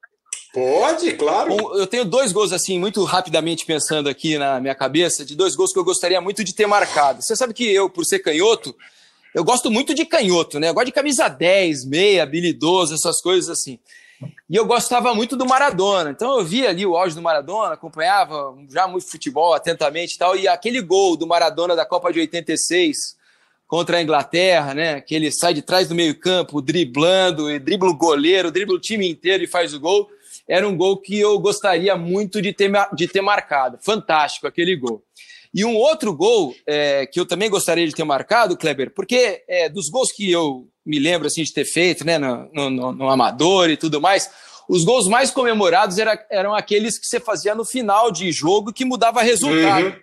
Pode, claro. Eu tenho dois gols, assim, muito rapidamente pensando aqui na minha cabeça, de dois gols que eu gostaria muito de ter marcado. Você sabe que eu, por ser canhoto, eu gosto muito de canhoto, né? Eu gosto de camisa 10, meia, habilidoso, essas coisas assim. E eu gostava muito do Maradona. Então eu via ali o auge do Maradona, acompanhava já muito futebol atentamente e tal. E aquele gol do Maradona da Copa de 86 contra a Inglaterra, né? Que ele sai de trás do meio-campo, driblando, e dribla o goleiro, dribla o time inteiro e faz o gol. Era um gol que eu gostaria muito de ter, de ter marcado. Fantástico aquele gol. E um outro gol é, que eu também gostaria de ter marcado, Kleber, porque é, dos gols que eu me lembro assim, de ter feito né, no, no, no Amador e tudo mais, os gols mais comemorados era, eram aqueles que você fazia no final de jogo que mudava resultado. Uhum.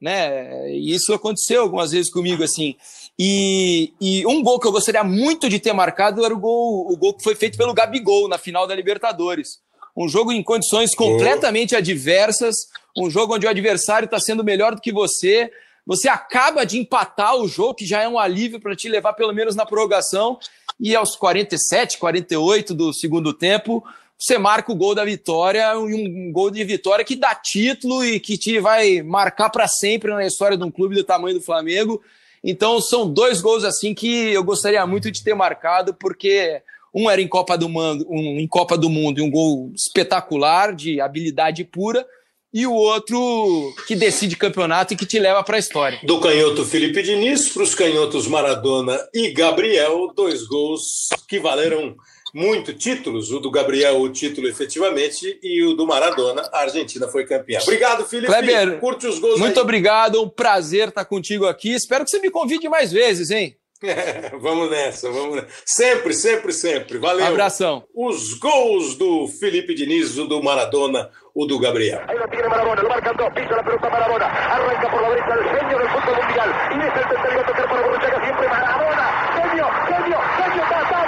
Né? E isso aconteceu algumas vezes comigo assim. E, e, um gol que eu gostaria muito de ter marcado era o gol, o gol que foi feito pelo Gabigol na final da Libertadores. Um jogo em condições completamente adversas, um jogo onde o adversário está sendo melhor do que você, você acaba de empatar o jogo, que já é um alívio para te levar pelo menos na prorrogação, e aos 47, 48 do segundo tempo, você marca o gol da vitória, um gol de vitória que dá título e que te vai marcar para sempre na história de um clube do tamanho do Flamengo. Então são dois gols assim que eu gostaria muito de ter marcado, porque um era em Copa do Mundo, um em Copa do Mundo e um gol espetacular de habilidade pura, e o outro que decide campeonato e que te leva para a história. Do canhoto Felipe Diniz para os canhotos Maradona e Gabriel, dois gols que valeram muito títulos. O do Gabriel, o título efetivamente, e o do Maradona, a Argentina foi campeã. Obrigado, Felipe. Kleber, curte os gols. Muito aí. obrigado, um prazer estar contigo aqui. Espero que você me convide mais vezes, hein? É, [LAUGHS] vamos nessa, vamos nessa. Sempre, sempre, sempre. Valeu. Abração. Os gols do Felipe Diniz, o do Maradona, o do Gabriel. Aí lo tiene Maradona, lo marcan dos, pisa la pelota Maradona, arranca por la derecha el genio del fútbol mundial, y es el tercero a tocar para Borruchaga, siempre Maradona, genio, genio, genio, ta,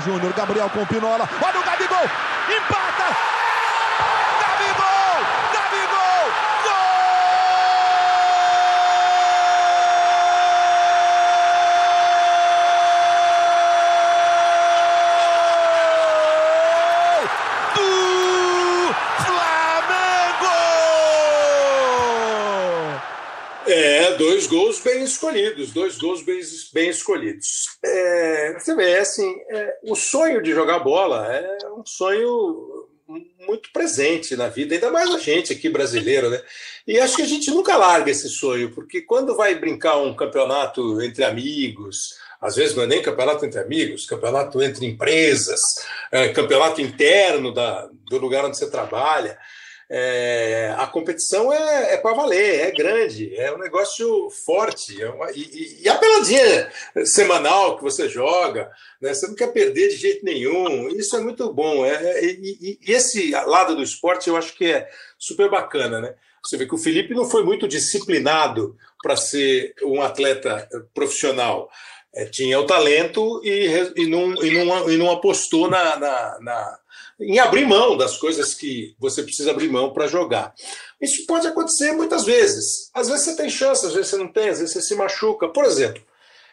Júnior, Gabriel com Pinola, olha o Gabigol, empata! Bem escolhidos, dois gols bem, bem escolhidos. É, você vê, assim, é, o sonho de jogar bola é um sonho muito presente na vida, ainda mais a gente aqui brasileiro, né? E acho que a gente nunca larga esse sonho, porque quando vai brincar um campeonato entre amigos, Às vezes não é nem campeonato entre amigos, campeonato entre empresas, é, campeonato interno da, do lugar onde você trabalha. É, a competição é, é para valer, é grande, é um negócio forte. É uma, e, e, a peladinha semanal que você joga, né, você não quer perder de jeito nenhum. Isso é muito bom. É, é e, e, esse lado do esporte eu acho que é super bacana. Né? Você vê que o Felipe não foi muito disciplinado para ser um atleta profissional. É, tinha o talento e, e, não, e, não, e não apostou na, na, na, em abrir mão das coisas que você precisa abrir mão para jogar. Isso pode acontecer muitas vezes. Às vezes você tem chance, às vezes você não tem, às vezes você se machuca. Por exemplo,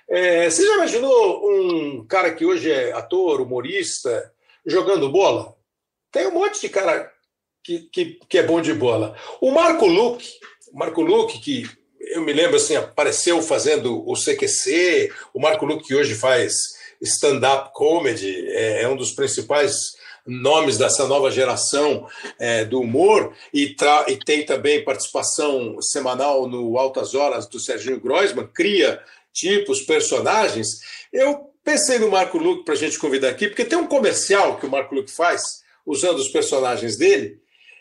é, você já imaginou um cara que hoje é ator, humorista, jogando bola? Tem um monte de cara que, que, que é bom de bola. O Marco Luque, Marco Luque, que eu me lembro assim, apareceu fazendo o CQC, o Marco Luque que hoje faz stand-up comedy, é, é, um dos principais nomes dessa nova geração é, do humor e, e, tem também participação semanal no Altas Horas do Serginho Groisman, cria tipos, personagens. Eu pensei no Marco Luque para a gente convidar aqui, porque tem um comercial que o Marco Luque faz usando os personagens dele,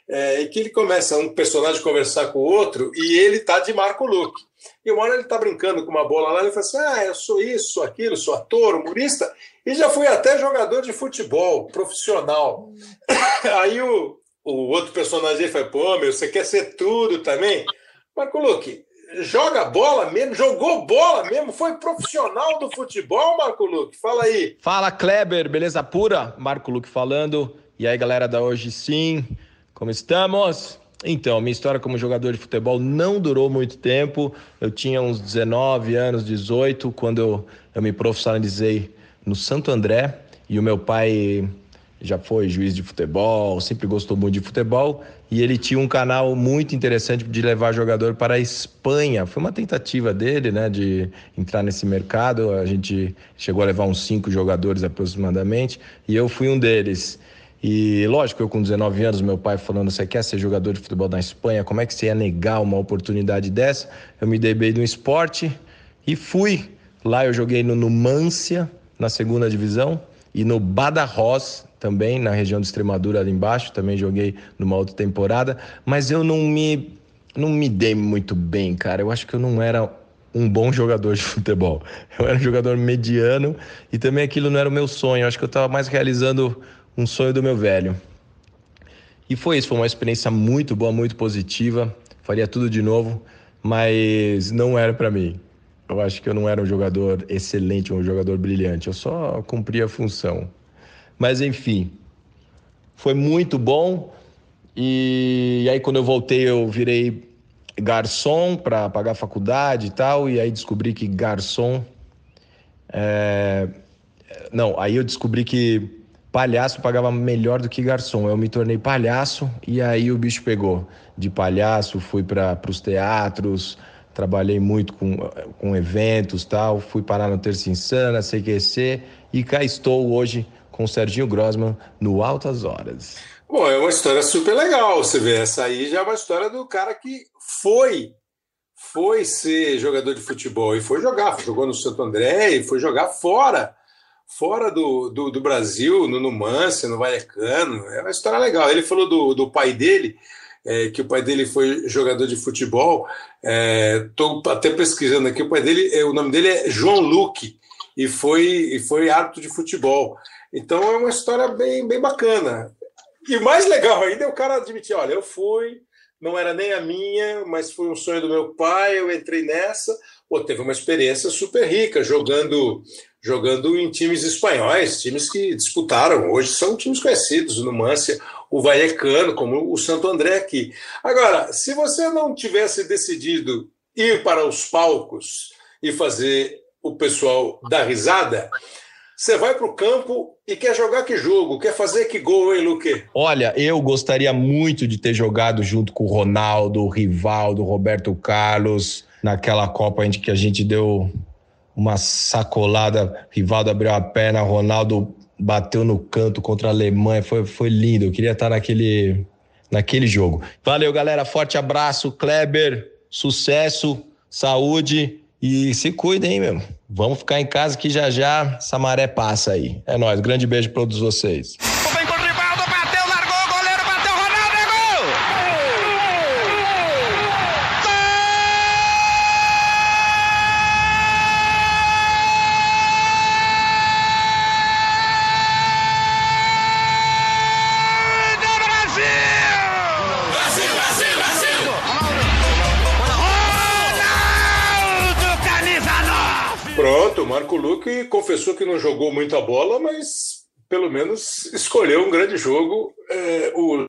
é, e que ele começa um personagem conversar com o outro e ele tá de Marco Luque. E uma hora ele tá brincando com uma bola lá, ele fala assim: Ah, eu sou isso, sou aquilo, sou ator, humorista, e já fui até jogador de futebol profissional. [LAUGHS] Aí o, o outro personagem fala: Pô, meu, você quer ser tudo também? Marco Luque, joga bola mesmo, jogou bola mesmo, foi profissional do futebol, Marco Luque? Fala aí. Fala, Kleber, beleza pura? Marco Luque falando. E aí, galera da Hoje Sim. Como estamos? Então, minha história como jogador de futebol não durou muito tempo. Eu tinha uns 19 anos, 18, quando eu, eu me profissionalizei no Santo André e o meu pai já foi juiz de futebol, sempre gostou muito de futebol e ele tinha um canal muito interessante de levar jogador para a Espanha. Foi uma tentativa dele, né, de entrar nesse mercado. A gente chegou a levar uns cinco jogadores aproximadamente e eu fui um deles. E lógico, eu com 19 anos, meu pai falando: você quer ser jogador de futebol na Espanha? Como é que você ia negar uma oportunidade dessa? Eu me dei bem no esporte e fui. Lá eu joguei no Numância, na segunda divisão, e no Badajoz, também, na região de Extremadura, ali embaixo. Também joguei numa outra temporada. Mas eu não me, não me dei muito bem, cara. Eu acho que eu não era um bom jogador de futebol. Eu era um jogador mediano e também aquilo não era o meu sonho. Eu acho que eu estava mais realizando um sonho do meu velho. E foi isso, foi uma experiência muito boa, muito positiva. Faria tudo de novo, mas não era para mim. Eu acho que eu não era um jogador excelente, um jogador brilhante. Eu só cumpria a função. Mas enfim, foi muito bom. E, aí quando eu voltei, eu virei garçom para pagar a faculdade e tal. E aí descobri que garçom é... não, aí eu descobri que palhaço pagava melhor do que garçom. Eu me tornei palhaço e aí o bicho pegou. De palhaço fui para os teatros, trabalhei muito com, com eventos tal, fui parar no Terça Insana, CQC e cá estou hoje com o Serginho Grossman no Altas Horas. Bom, é uma história super legal. Você vê, essa aí já é uma história do cara que foi foi ser jogador de futebol e foi jogar, jogou no Santo André e foi jogar fora fora do, do, do, Brasil, no Numância, no Vallecano. É uma história legal. Ele falou do, do pai dele, é, que o pai dele foi jogador de futebol. Estou é, até pesquisando aqui. O pai dele, é, o nome dele é João Luque e foi, e foi árbitro de futebol. Então é uma história bem, bem bacana. E o mais legal ainda é o cara admitir: olha, eu fui, não era nem a minha, mas foi um sonho do meu pai, eu entrei nessa. Pô, teve uma experiência super rica jogando jogando em times espanhóis, times que disputaram, hoje são times conhecidos, o Numância, o Vallecano, como o Santo André aqui. Agora, se você não tivesse decidido ir para os palcos e fazer o pessoal dar risada, você vai para o campo e quer jogar que jogo? Quer fazer que gol, hein, Luque? Olha, eu gostaria muito de ter jogado junto com o Ronaldo, o Rivaldo, Roberto Carlos, naquela Copa que a gente deu uma sacolada, Rivaldo abriu a perna, Ronaldo bateu no canto contra a Alemanha, foi, foi lindo. Eu queria estar naquele, naquele jogo. Valeu, galera. Forte abraço, Kleber. Sucesso, saúde E se cuidem, hein, meu. Vamos ficar em casa que já já essa maré passa aí. É nóis. Grande beijo pra todos vocês. 9! Pronto, o Marco Luque confessou que não jogou muita bola, mas pelo menos escolheu um grande jogo. É, o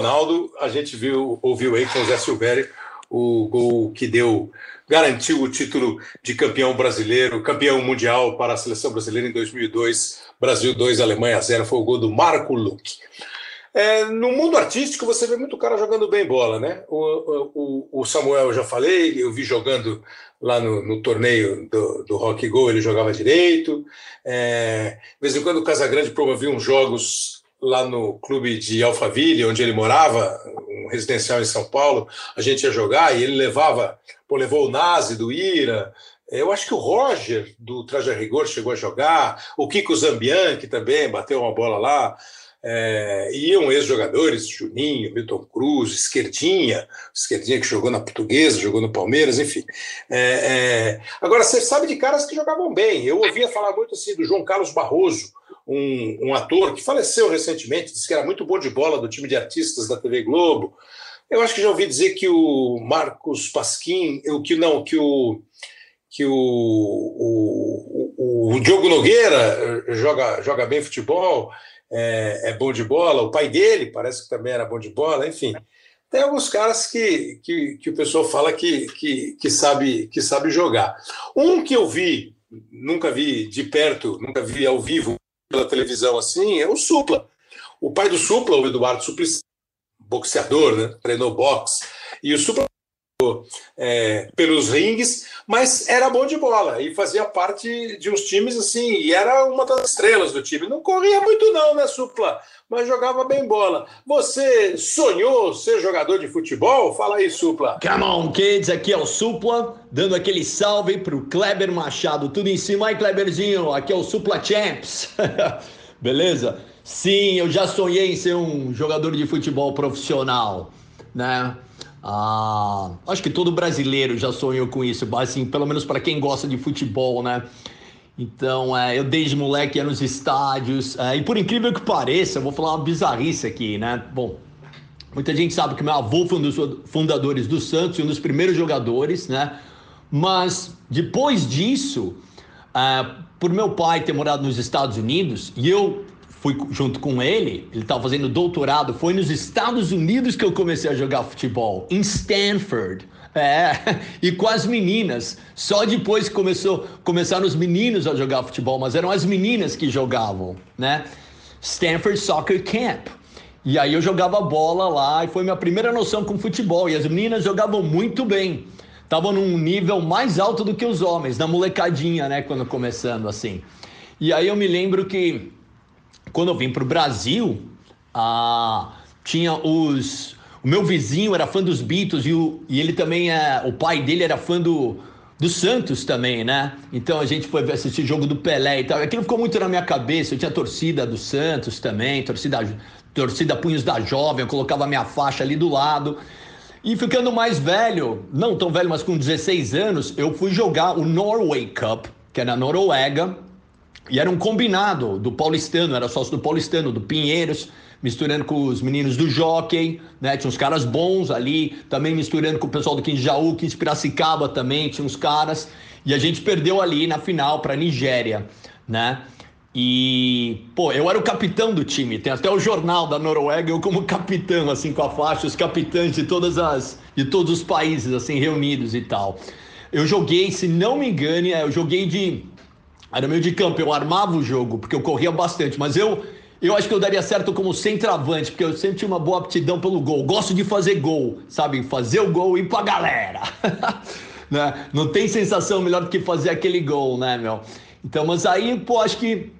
Ronaldo, a gente viu, ouviu aí com o Zé Silvério o gol que deu, garantiu o título de campeão brasileiro, campeão mundial para a seleção brasileira em 2002. Brasil 2, Alemanha 0, foi o gol do Marco Luque. É, no mundo artístico, você vê muito cara jogando bem bola, né? O, o, o Samuel, eu já falei, eu vi jogando lá no, no torneio do, do Rock Go, ele jogava direito. É, de vez em quando o Casagrande promovia uns jogos lá no clube de Alphaville, onde ele morava, um residencial em São Paulo, a gente ia jogar e ele levava, pô, levou o Nazi do Ira, eu acho que o Roger, do Traje Rigor, chegou a jogar, o Kiko Zambianchi também bateu uma bola lá, é, iam ex-jogadores, Juninho, Milton Cruz, Esquerdinha, Esquerdinha que jogou na Portuguesa, jogou no Palmeiras, enfim. É, é, agora, você sabe de caras que jogavam bem. Eu ouvia falar muito assim do João Carlos Barroso, um, um ator que faleceu recentemente, disse que era muito bom de bola do time de artistas da TV Globo. Eu acho que já ouvi dizer que o Marcos Pasquim, que não, que o que o, o, o, o Diogo Nogueira joga, joga bem futebol, é, é, bom de bola, o pai dele parece que também era bom de bola, enfim. Tem alguns caras que, que, que o pessoal fala que, que, que, sabe, que sabe jogar. Um que eu vi, nunca vi de perto, nunca vi ao vivo pela televisão assim, é o Supla. O pai do Supla, o Eduardo Suplicy, boxeador, né? treinou boxe. E o Supla é, pelos rings, mas era bom de bola e fazia parte de uns times assim, e era uma das estrelas do time. Não corria muito, não, né, Supla? Mas jogava bem bola. Você sonhou ser jogador de futebol? Fala aí, Supla. Come on, kids, aqui é o Supla, dando aquele salve pro Kleber Machado. Tudo em cima aí, Kleberzinho. Aqui é o Supla Champs. [LAUGHS] Beleza? Sim, eu já sonhei em ser um jogador de futebol profissional, né? Ah, acho que todo brasileiro já sonhou com isso, assim, pelo menos para quem gosta de futebol, né? Então, é, eu desde moleque ia nos estádios, é, e por incrível que pareça, vou falar uma bizarrice aqui, né? Bom, muita gente sabe que meu avô foi um dos fundadores do Santos e um dos primeiros jogadores, né? Mas depois disso, é, por meu pai ter morado nos Estados Unidos e eu fui junto com ele, ele estava fazendo doutorado, foi nos Estados Unidos que eu comecei a jogar futebol, em Stanford. É, [LAUGHS] e com as meninas. Só depois que começou, começaram os meninos a jogar futebol, mas eram as meninas que jogavam, né? Stanford Soccer Camp. E aí eu jogava bola lá e foi minha primeira noção com futebol. E as meninas jogavam muito bem. Estavam num nível mais alto do que os homens, na molecadinha, né? Quando começando assim. E aí eu me lembro que quando eu vim para o Brasil, ah, tinha os. O meu vizinho era fã dos Beatles e, o, e ele também é. O pai dele era fã do, do Santos também, né? Então a gente foi assistir jogo do Pelé e tal. Aquilo ficou muito na minha cabeça. Eu tinha torcida do Santos também, torcida, torcida Punhos da Jovem, eu colocava minha faixa ali do lado. E ficando mais velho, não tão velho, mas com 16 anos, eu fui jogar o Norway Cup, que é na Noruega, e era um combinado do paulistano, era sócio do paulistano, do Pinheiros, misturando com os meninos do Jockey, né? Tinha uns caras bons ali, também misturando com o pessoal do 15 Jaú, 15 Piracicaba também, tinha uns caras. E a gente perdeu ali na final para Nigéria, né? E, pô, eu era o capitão do time, tem até o jornal da Noruega, eu como capitão, assim, com a faixa, os capitães de todas as, de todos os países, assim, reunidos e tal. Eu joguei, se não me engane, eu joguei de era meio de campo, eu armava o jogo, porque eu corria bastante, mas eu eu acho que eu daria certo como centroavante, porque eu sempre tinha uma boa aptidão pelo gol. Gosto de fazer gol, sabe? Fazer o gol e ir pra galera. [LAUGHS] né? Não tem sensação melhor do que fazer aquele gol, né, meu? Então, mas aí, pô, acho que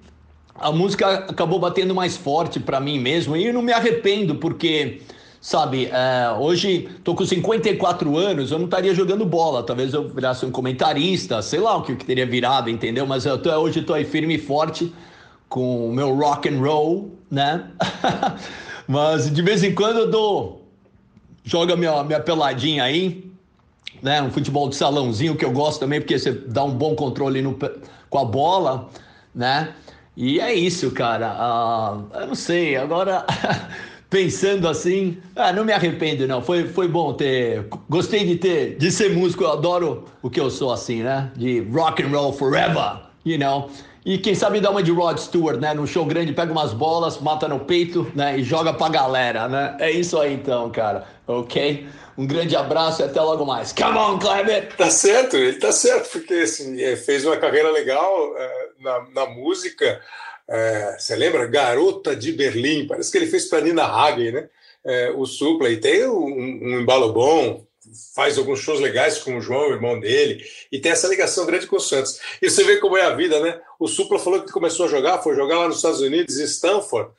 a música acabou batendo mais forte para mim mesmo, e eu não me arrependo, porque sabe, é, hoje tô com 54 anos, eu não estaria jogando bola, talvez eu virasse um comentarista, sei lá o que eu teria virado, entendeu? Mas eu tô, hoje tô aí firme e forte com o meu rock and roll, né? [LAUGHS] Mas de vez em quando eu dou, joga minha, minha peladinha aí, né? Um futebol de salãozinho que eu gosto também, porque você dá um bom controle no, com a bola, né? E é isso, cara. Uh, eu não sei, agora [LAUGHS] pensando assim, ah, não me arrependo, não. Foi, foi bom ter. Gostei de ter, de ser músico, eu adoro o que eu sou assim, né? De rock and roll forever, you know. E quem sabe dar uma de Rod Stewart, né? Num show grande, pega umas bolas, mata no peito, né? E joga pra galera, né? É isso aí então, cara. Ok? Um grande abraço e até logo mais. Come on, Kleber! Tá certo, ele tá certo, porque assim, fez uma carreira legal é, na, na música. É, você lembra? Garota de Berlim, parece que ele fez para Nina Hagen, né? É, o Supla, e tem um, um, embalo bom, faz alguns shows legais com o João, o irmão dele, e tem essa ligação grande com o Santos. E você vê como é a vida, né? O Supla falou que começou a jogar, foi jogar lá nos Estados Unidos, em Stanford.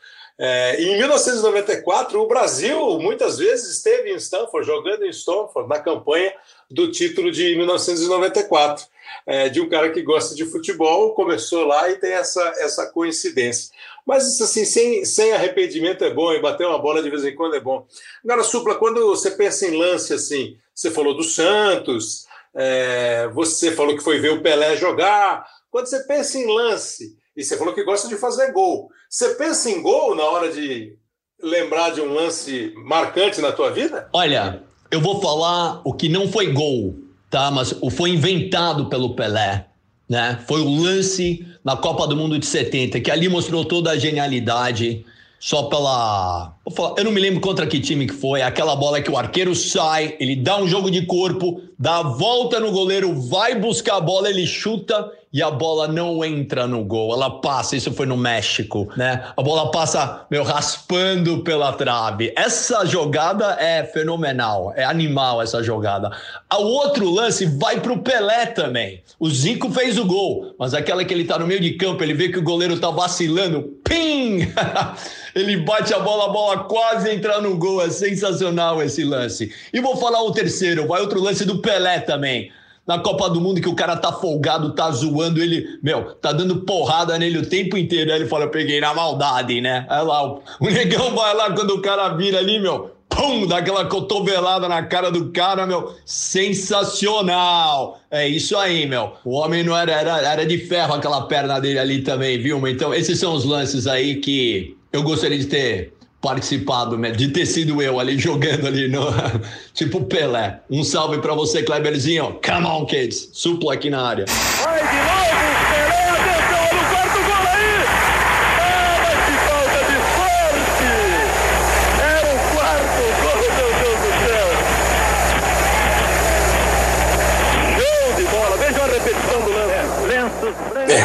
É, em 1994, o Brasil muitas vezes esteve em Stanford, jogando em Stanford, na campanha do título de 1994. É, de um cara que gosta de futebol, começou lá e tem essa, essa coincidência. Mas assim, sem, sem arrependimento é bom, e bater uma bola de vez em quando é bom. Agora, Supla, quando você pensa em lance assim, você falou do Santos, é, você falou que foi ver o Pelé jogar. Quando você pensa em lance, e você falou que gosta de fazer gol, você pensa em gol na hora de lembrar de um lance marcante na tua vida? Olha, eu vou falar o que não foi gol, tá? Mas o foi inventado pelo Pelé né? Foi o lance na Copa do Mundo de 70, que ali mostrou toda a genialidade, só pela. Eu não me lembro contra que time que foi. Aquela bola que o arqueiro sai, ele dá um jogo de corpo, dá a volta no goleiro, vai buscar a bola, ele chuta e a bola não entra no gol, ela passa. Isso foi no México, né? A bola passa, meu, raspando pela trave. Essa jogada é fenomenal, é animal essa jogada. O outro lance vai pro Pelé também. O Zico fez o gol, mas aquela que ele tá no meio de campo, ele vê que o goleiro tá vacilando, pim! [LAUGHS] ele bate a bola, a bola quase entra no gol. É sensacional esse lance. E vou falar o terceiro, vai outro lance do Pelé também na Copa do Mundo que o cara tá folgado, tá zoando ele, meu, tá dando porrada nele o tempo inteiro. Aí ele fala, eu peguei na maldade, né? Aí lá, o, [LAUGHS] negão vai lá quando o cara vira ali, meu, pum, dá aquela cotovelada na cara do cara, meu, sensacional. É isso aí, meu. O homem não era, era, era de ferro aquela perna dele ali também, viu? Então, esses são os lances aí que eu gostaria de ter participado, né? de ter sido eu ali jogando ali no [LAUGHS] tipo Pelé. Um salve para você, Kleberzinho. Come on, kids. Suplo aqui na área. Vai de novo, Pelé, atenção, olha o quarto gol aí. Ah, mas que falta de sorte. Era o quarto gol, meu Deus do céu. Show de bola. Veja a repetição do lance. É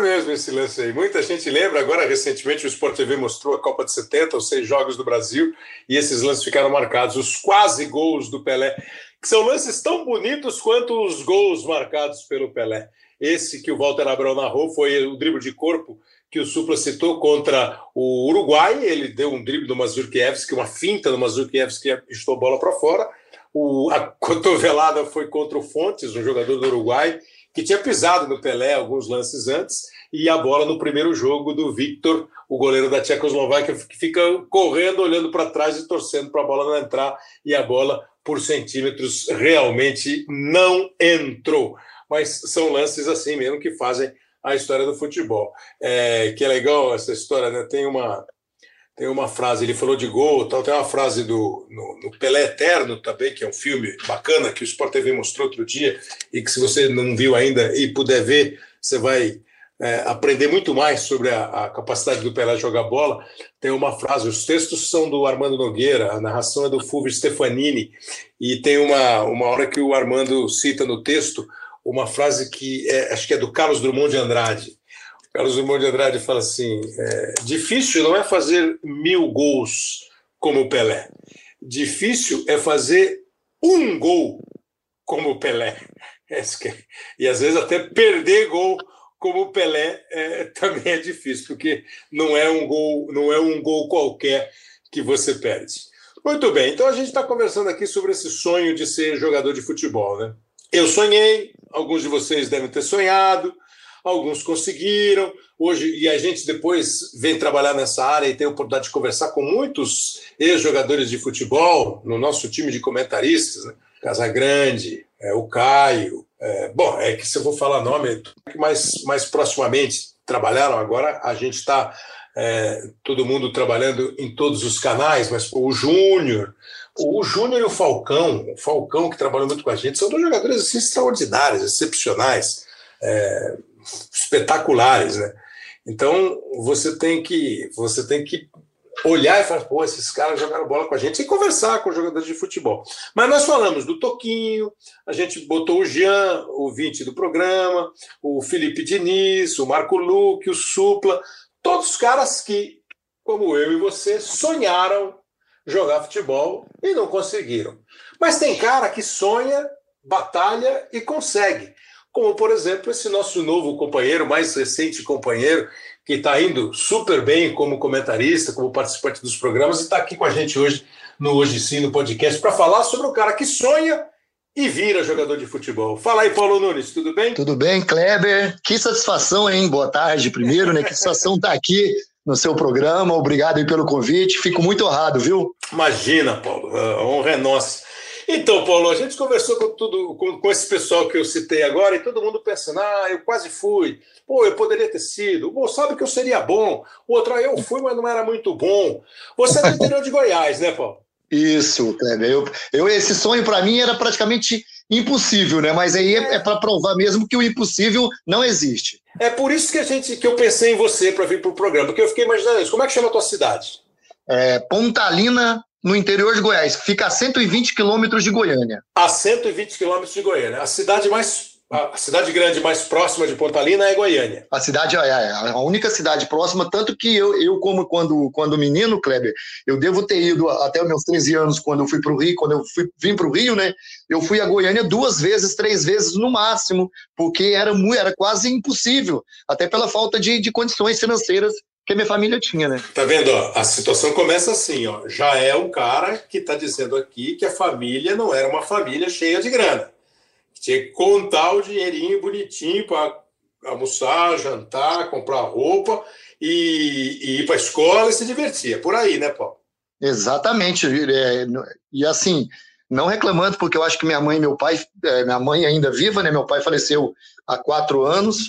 mesmo esse lance aí. Muita gente lembra, agora recentemente o Sport TV mostrou a Copa de 70, os seis jogos do Brasil, e esses lances ficaram marcados, os quase gols do Pelé, que são lances tão bonitos quanto os gols marcados pelo Pelé. Esse que o Walter Abrão narrou foi o drible de corpo que o Supla citou contra o Uruguai. Ele deu um drible do Mazurkiewicz, uma finta do Mazurkiewicz que estou bola para fora. O, a cotovelada foi contra o Fontes, um jogador do Uruguai, que tinha pisado no Pelé alguns lances antes, e a bola no primeiro jogo do Victor, o goleiro da Tchecoslováquia, que fica correndo, olhando para trás e torcendo para a bola não entrar, e a bola, por centímetros, realmente não entrou. Mas são lances assim mesmo que fazem a história do futebol. É, que é legal essa história, né? Tem uma, tem uma frase, ele falou de gol, tal, tem uma frase do no, no, Pelé Eterno também, que é um filme bacana que o Sport TV mostrou outro dia e que se você não viu ainda e puder ver, você vai é, aprender muito mais sobre a, a, capacidade do Pelé jogar bola. Tem uma frase, os textos são do Armando Nogueira, a narração é do Fulvio Stefanini e tem uma, uma hora que o Armando cita no texto uma frase que é, acho que é do Carlos Drummond de Andrade, Carlos Drummond de Andrade fala assim: é, difícil não é fazer mil gols como o Pelé. Difícil é fazer um gol como o Pelé. [LAUGHS] É e às vezes até perder gol como o Pelé é, [LAUGHS] também é difícil, porque não é um gol, não é um gol qualquer que você perde. Muito bem, então a gente está conversando aqui sobre esse sonho de ser jogador de futebol, né? Eu sonhei, alguns de vocês devem ter sonhado, alguns conseguiram. Hoje, e a gente depois vem trabalhar nessa área e tem a oportunidade de conversar com muitos ex-jogadores de futebol no nosso time de comentaristas, né? Casagrande, é, o Caio. É, bom, é que se eu vou falar nome, mais, mais proximamente trabalharam agora, a gente está é, todo mundo trabalhando em todos os canais, mas o Júnior, o Júnior e o Falcão, o Falcão que trabalhou muito com a gente, são dois jogadores assim, extraordinários, excepcionais, é, espetaculares, né? Então você tem que você tem que olhar e falar, pô, esses caras jogaram bola com a gente e conversar com os jogadores de futebol. Mas nós falamos do Toquinho, a gente botou o Jean, o 20 do programa, o Felipe Diniz, o Marco Luque, o Supla, todos os caras que, como eu e você, sonharam jogar futebol e não conseguiram. Mas tem cara que sonha, batalha e consegue. Como, por exemplo, esse nosso novo companheiro, mais recente companheiro, que está indo super bem como comentarista, como participante dos programas, e está aqui com a gente hoje no Hoje Sim, no podcast, para falar sobre o cara que sonha e vira jogador de futebol. Fala aí, Paulo Nunes, tudo bem? Tudo bem, Kleber. Que satisfação, hein? Boa tarde, primeiro, né? Que satisfação estar tá aqui no seu programa. Obrigado aí pelo convite. Fico muito honrado, viu? Imagina, Paulo. A honra é nossa. Então, Paulo, a gente conversou com, tudo, com, com, esse pessoal que eu citei agora e todo mundo pensando, ah, eu quase fui, pô, eu poderia ter sido, pô, sabe que eu seria bom, o outro, ah, eu fui, mas não era muito bom. Você é do interior de Goiás, né, Paulo? Isso, Kleber. Eu, eu, esse sonho para mim era praticamente impossível, né? Mas aí é, é para provar mesmo que o impossível não existe. É por isso que a gente que eu pensei em você para vir para o programa, porque eu fiquei imaginando isso. Como é que chama a tua cidade? É, Pontalina, no interior de Goiás. Fica a 120 quilômetros de Goiânia. A 120 quilômetros de Goiânia. A cidade mais a cidade grande mais próxima de Pontalina é Goiânia. A cidade é, é a única cidade próxima, tanto que eu, eu como quando, quando menino, Kleber, eu devo ter ido até os meus 13 anos, quando eu fui para o Rio, quando eu fui, vim para o Rio, né? Eu fui a Goiânia duas vezes, três vezes no máximo, porque era, era quase impossível, até pela falta de, de condições financeiras que minha família tinha, né? Tá vendo? Ó, a situação começa assim, ó. Já é um cara que está dizendo aqui que a família não era uma família cheia de grana. Tinha que contar o dinheirinho bonitinho para almoçar, jantar, comprar roupa e, e ir para a escola e se divertir. É por aí, né, Paulo? Exatamente. É, e assim, não reclamando, porque eu acho que minha mãe e meu pai, é, minha mãe ainda viva, né? Meu pai faleceu há quatro anos,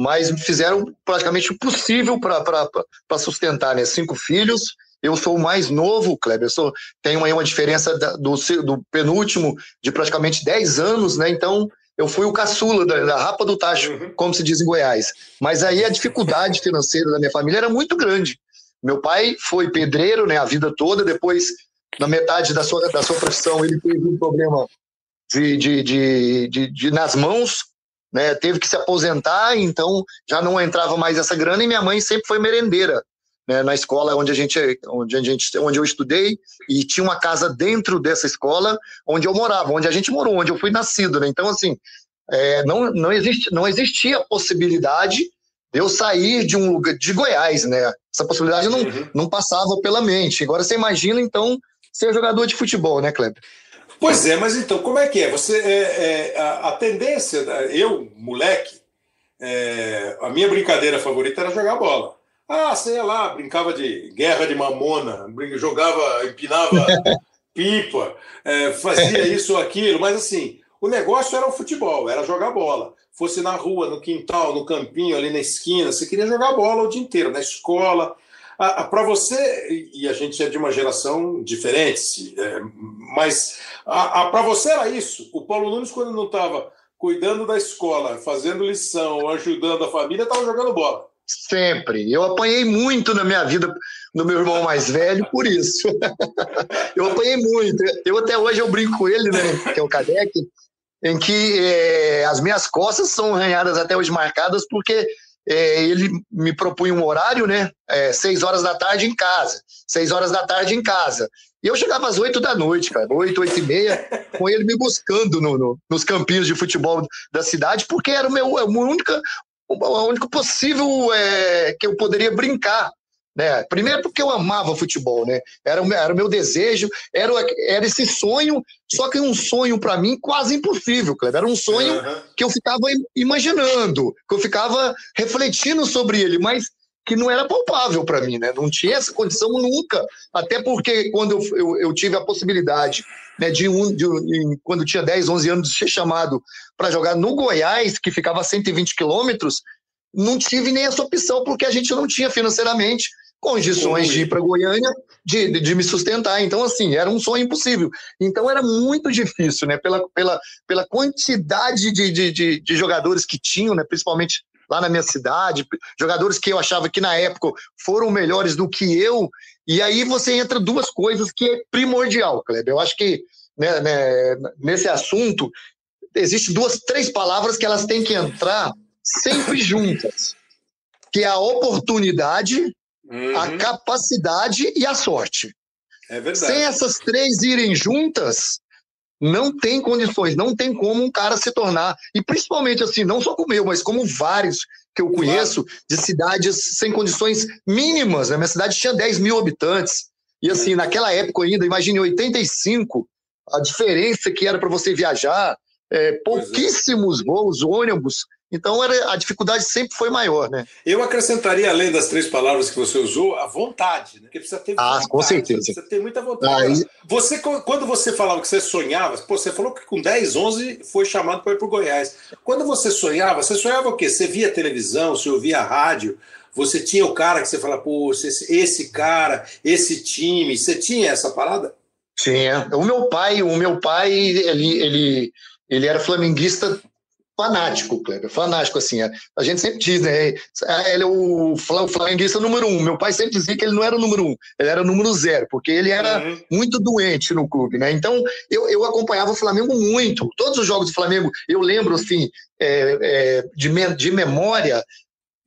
mas fizeram praticamente o possível para sustentar, né? Cinco filhos eu sou o mais novo, Kleber. Eu sou, tenho aí uma diferença do, do penúltimo de praticamente 10 anos, né? Então, eu fui o caçula da, da rapa do tacho, uhum. como se diz em Goiás. Mas aí a [LAUGHS] dificuldade financeira da minha família era muito grande. Meu pai foi pedreiro né, a vida toda, depois, na metade da sua, da sua profissão, ele teve um problema de, de, de, de, de nas mãos, né, teve que se aposentar, então já não entrava mais essa grana, e minha mãe sempre foi merendeira né, na escola onde a gente, onde a gente, onde eu estudei e tinha uma casa dentro dessa escola onde eu morava, onde a gente morou, onde eu fui nascido, né? Então assim, é, não, não, existe, não existia possibilidade de eu sair de um lugar de Goiás, né? Essa possibilidade não, uhum. não passava pela mente. Agora você imagina então ser jogador de futebol, né, Kleber? Pois é, mas então como é que é? Você é, é a, a, tendência, eu moleque, é, a minha brincadeira favorita era jogar bola. Ah, sei lá, brincava de guerra de mamona, jogava, empinava [LAUGHS] pipa, é, fazia isso ou aquilo, mas assim, o negócio era o futebol, era jogar bola. Fosse na rua, no quintal, no campinho, ali na esquina, você queria jogar bola o dia inteiro, na escola. Para você, e a gente é de uma geração diferente, é, mas para você era isso. O Paulo Nunes, quando não estava cuidando da escola, fazendo lição, ajudando a família, estava jogando bola. Sempre. Eu apanhei muito na minha vida no meu irmão mais velho por isso. [LAUGHS] eu apanhei muito. Eu até hoje eu brinco com ele, né, que é o Cadec, em que é, as minhas costas são arranhadas até hoje marcadas porque é, ele me propunha um horário, né? É, seis horas da tarde em casa, seis horas da tarde em casa. E eu chegava às oito da noite, cara, oito, oito e meia, com ele me buscando no, no, nos campinhos de futebol da cidade, porque era o meu, a única, o único possível é, que eu poderia brincar. Né? Primeiro porque eu amava futebol, né? Era, o- era o meu desejo, era, era esse sonho, só que um sonho para mim quase impossível, Kleber. Era um sonho que eu ficava im- imaginando, que eu ficava refletindo sobre ele, mas que não era palpável para mim, né? Não tinha essa condição nunca. Até porque quando eu, eu, eu tive a possibilidade, né, de, um, de quando eu tinha 10, 11 anos, de ser chamado para jogar no Goiás, que ficava a 120 quilômetros, não tive nem essa opção, porque a gente não tinha financeiramente condições de ir para Goiânia, de, de, de me sustentar. Então, assim, era um sonho impossível. Então, era muito difícil, né? Pela, pela, pela quantidade de, de, de, de jogadores que tinham, né? Principalmente lá na minha cidade, jogadores que eu achava que na época foram melhores do que eu. E aí você entra duas coisas que é primordial, Kleber. Eu acho que né, né, nesse assunto existe duas, três palavras que elas têm que entrar sempre juntas, que é a oportunidade, a capacidade e a sorte. É verdade. Sem essas três irem juntas, não tem condições, não tem como um cara se tornar, e principalmente assim, não só como eu, mas como vários que eu conheço de cidades sem condições mínimas. Né? Minha cidade tinha 10 mil habitantes. E assim, naquela época ainda, imagine em 85, a diferença que era para você viajar, é, pouquíssimos voos, ônibus. Então era, a dificuldade sempre foi maior, né? Eu acrescentaria, além das três palavras que você usou, a vontade, né? Porque precisa ter Ah, vontade, com certeza. Precisa ter muita vontade. Aí- Você, quando você falava que você sonhava, pô, você falou que com 10, 11 foi chamado para ir para o Goiás. Quando você sonhava, você sonhava o quê? Você via televisão, você ouvia rádio, você tinha o cara que você fala, pô, esse, esse cara, esse time, você tinha essa parada? Tinha. O meu pai, o meu pai, ele, ele, ele era flamenguista fanático, Kleber, fanático, assim. é. A gente sempre diz, né? Ele é o fla- o flamenguista número um. Meu pai sempre dizia que ele não era o número um, ele era o número zero, porque ele era muito doente no clube, né? Então, eu, eu acompanhava o Flamengo muito. Todos os jogos do Flamengo, eu lembro, assim, é, é, de, me- de memória,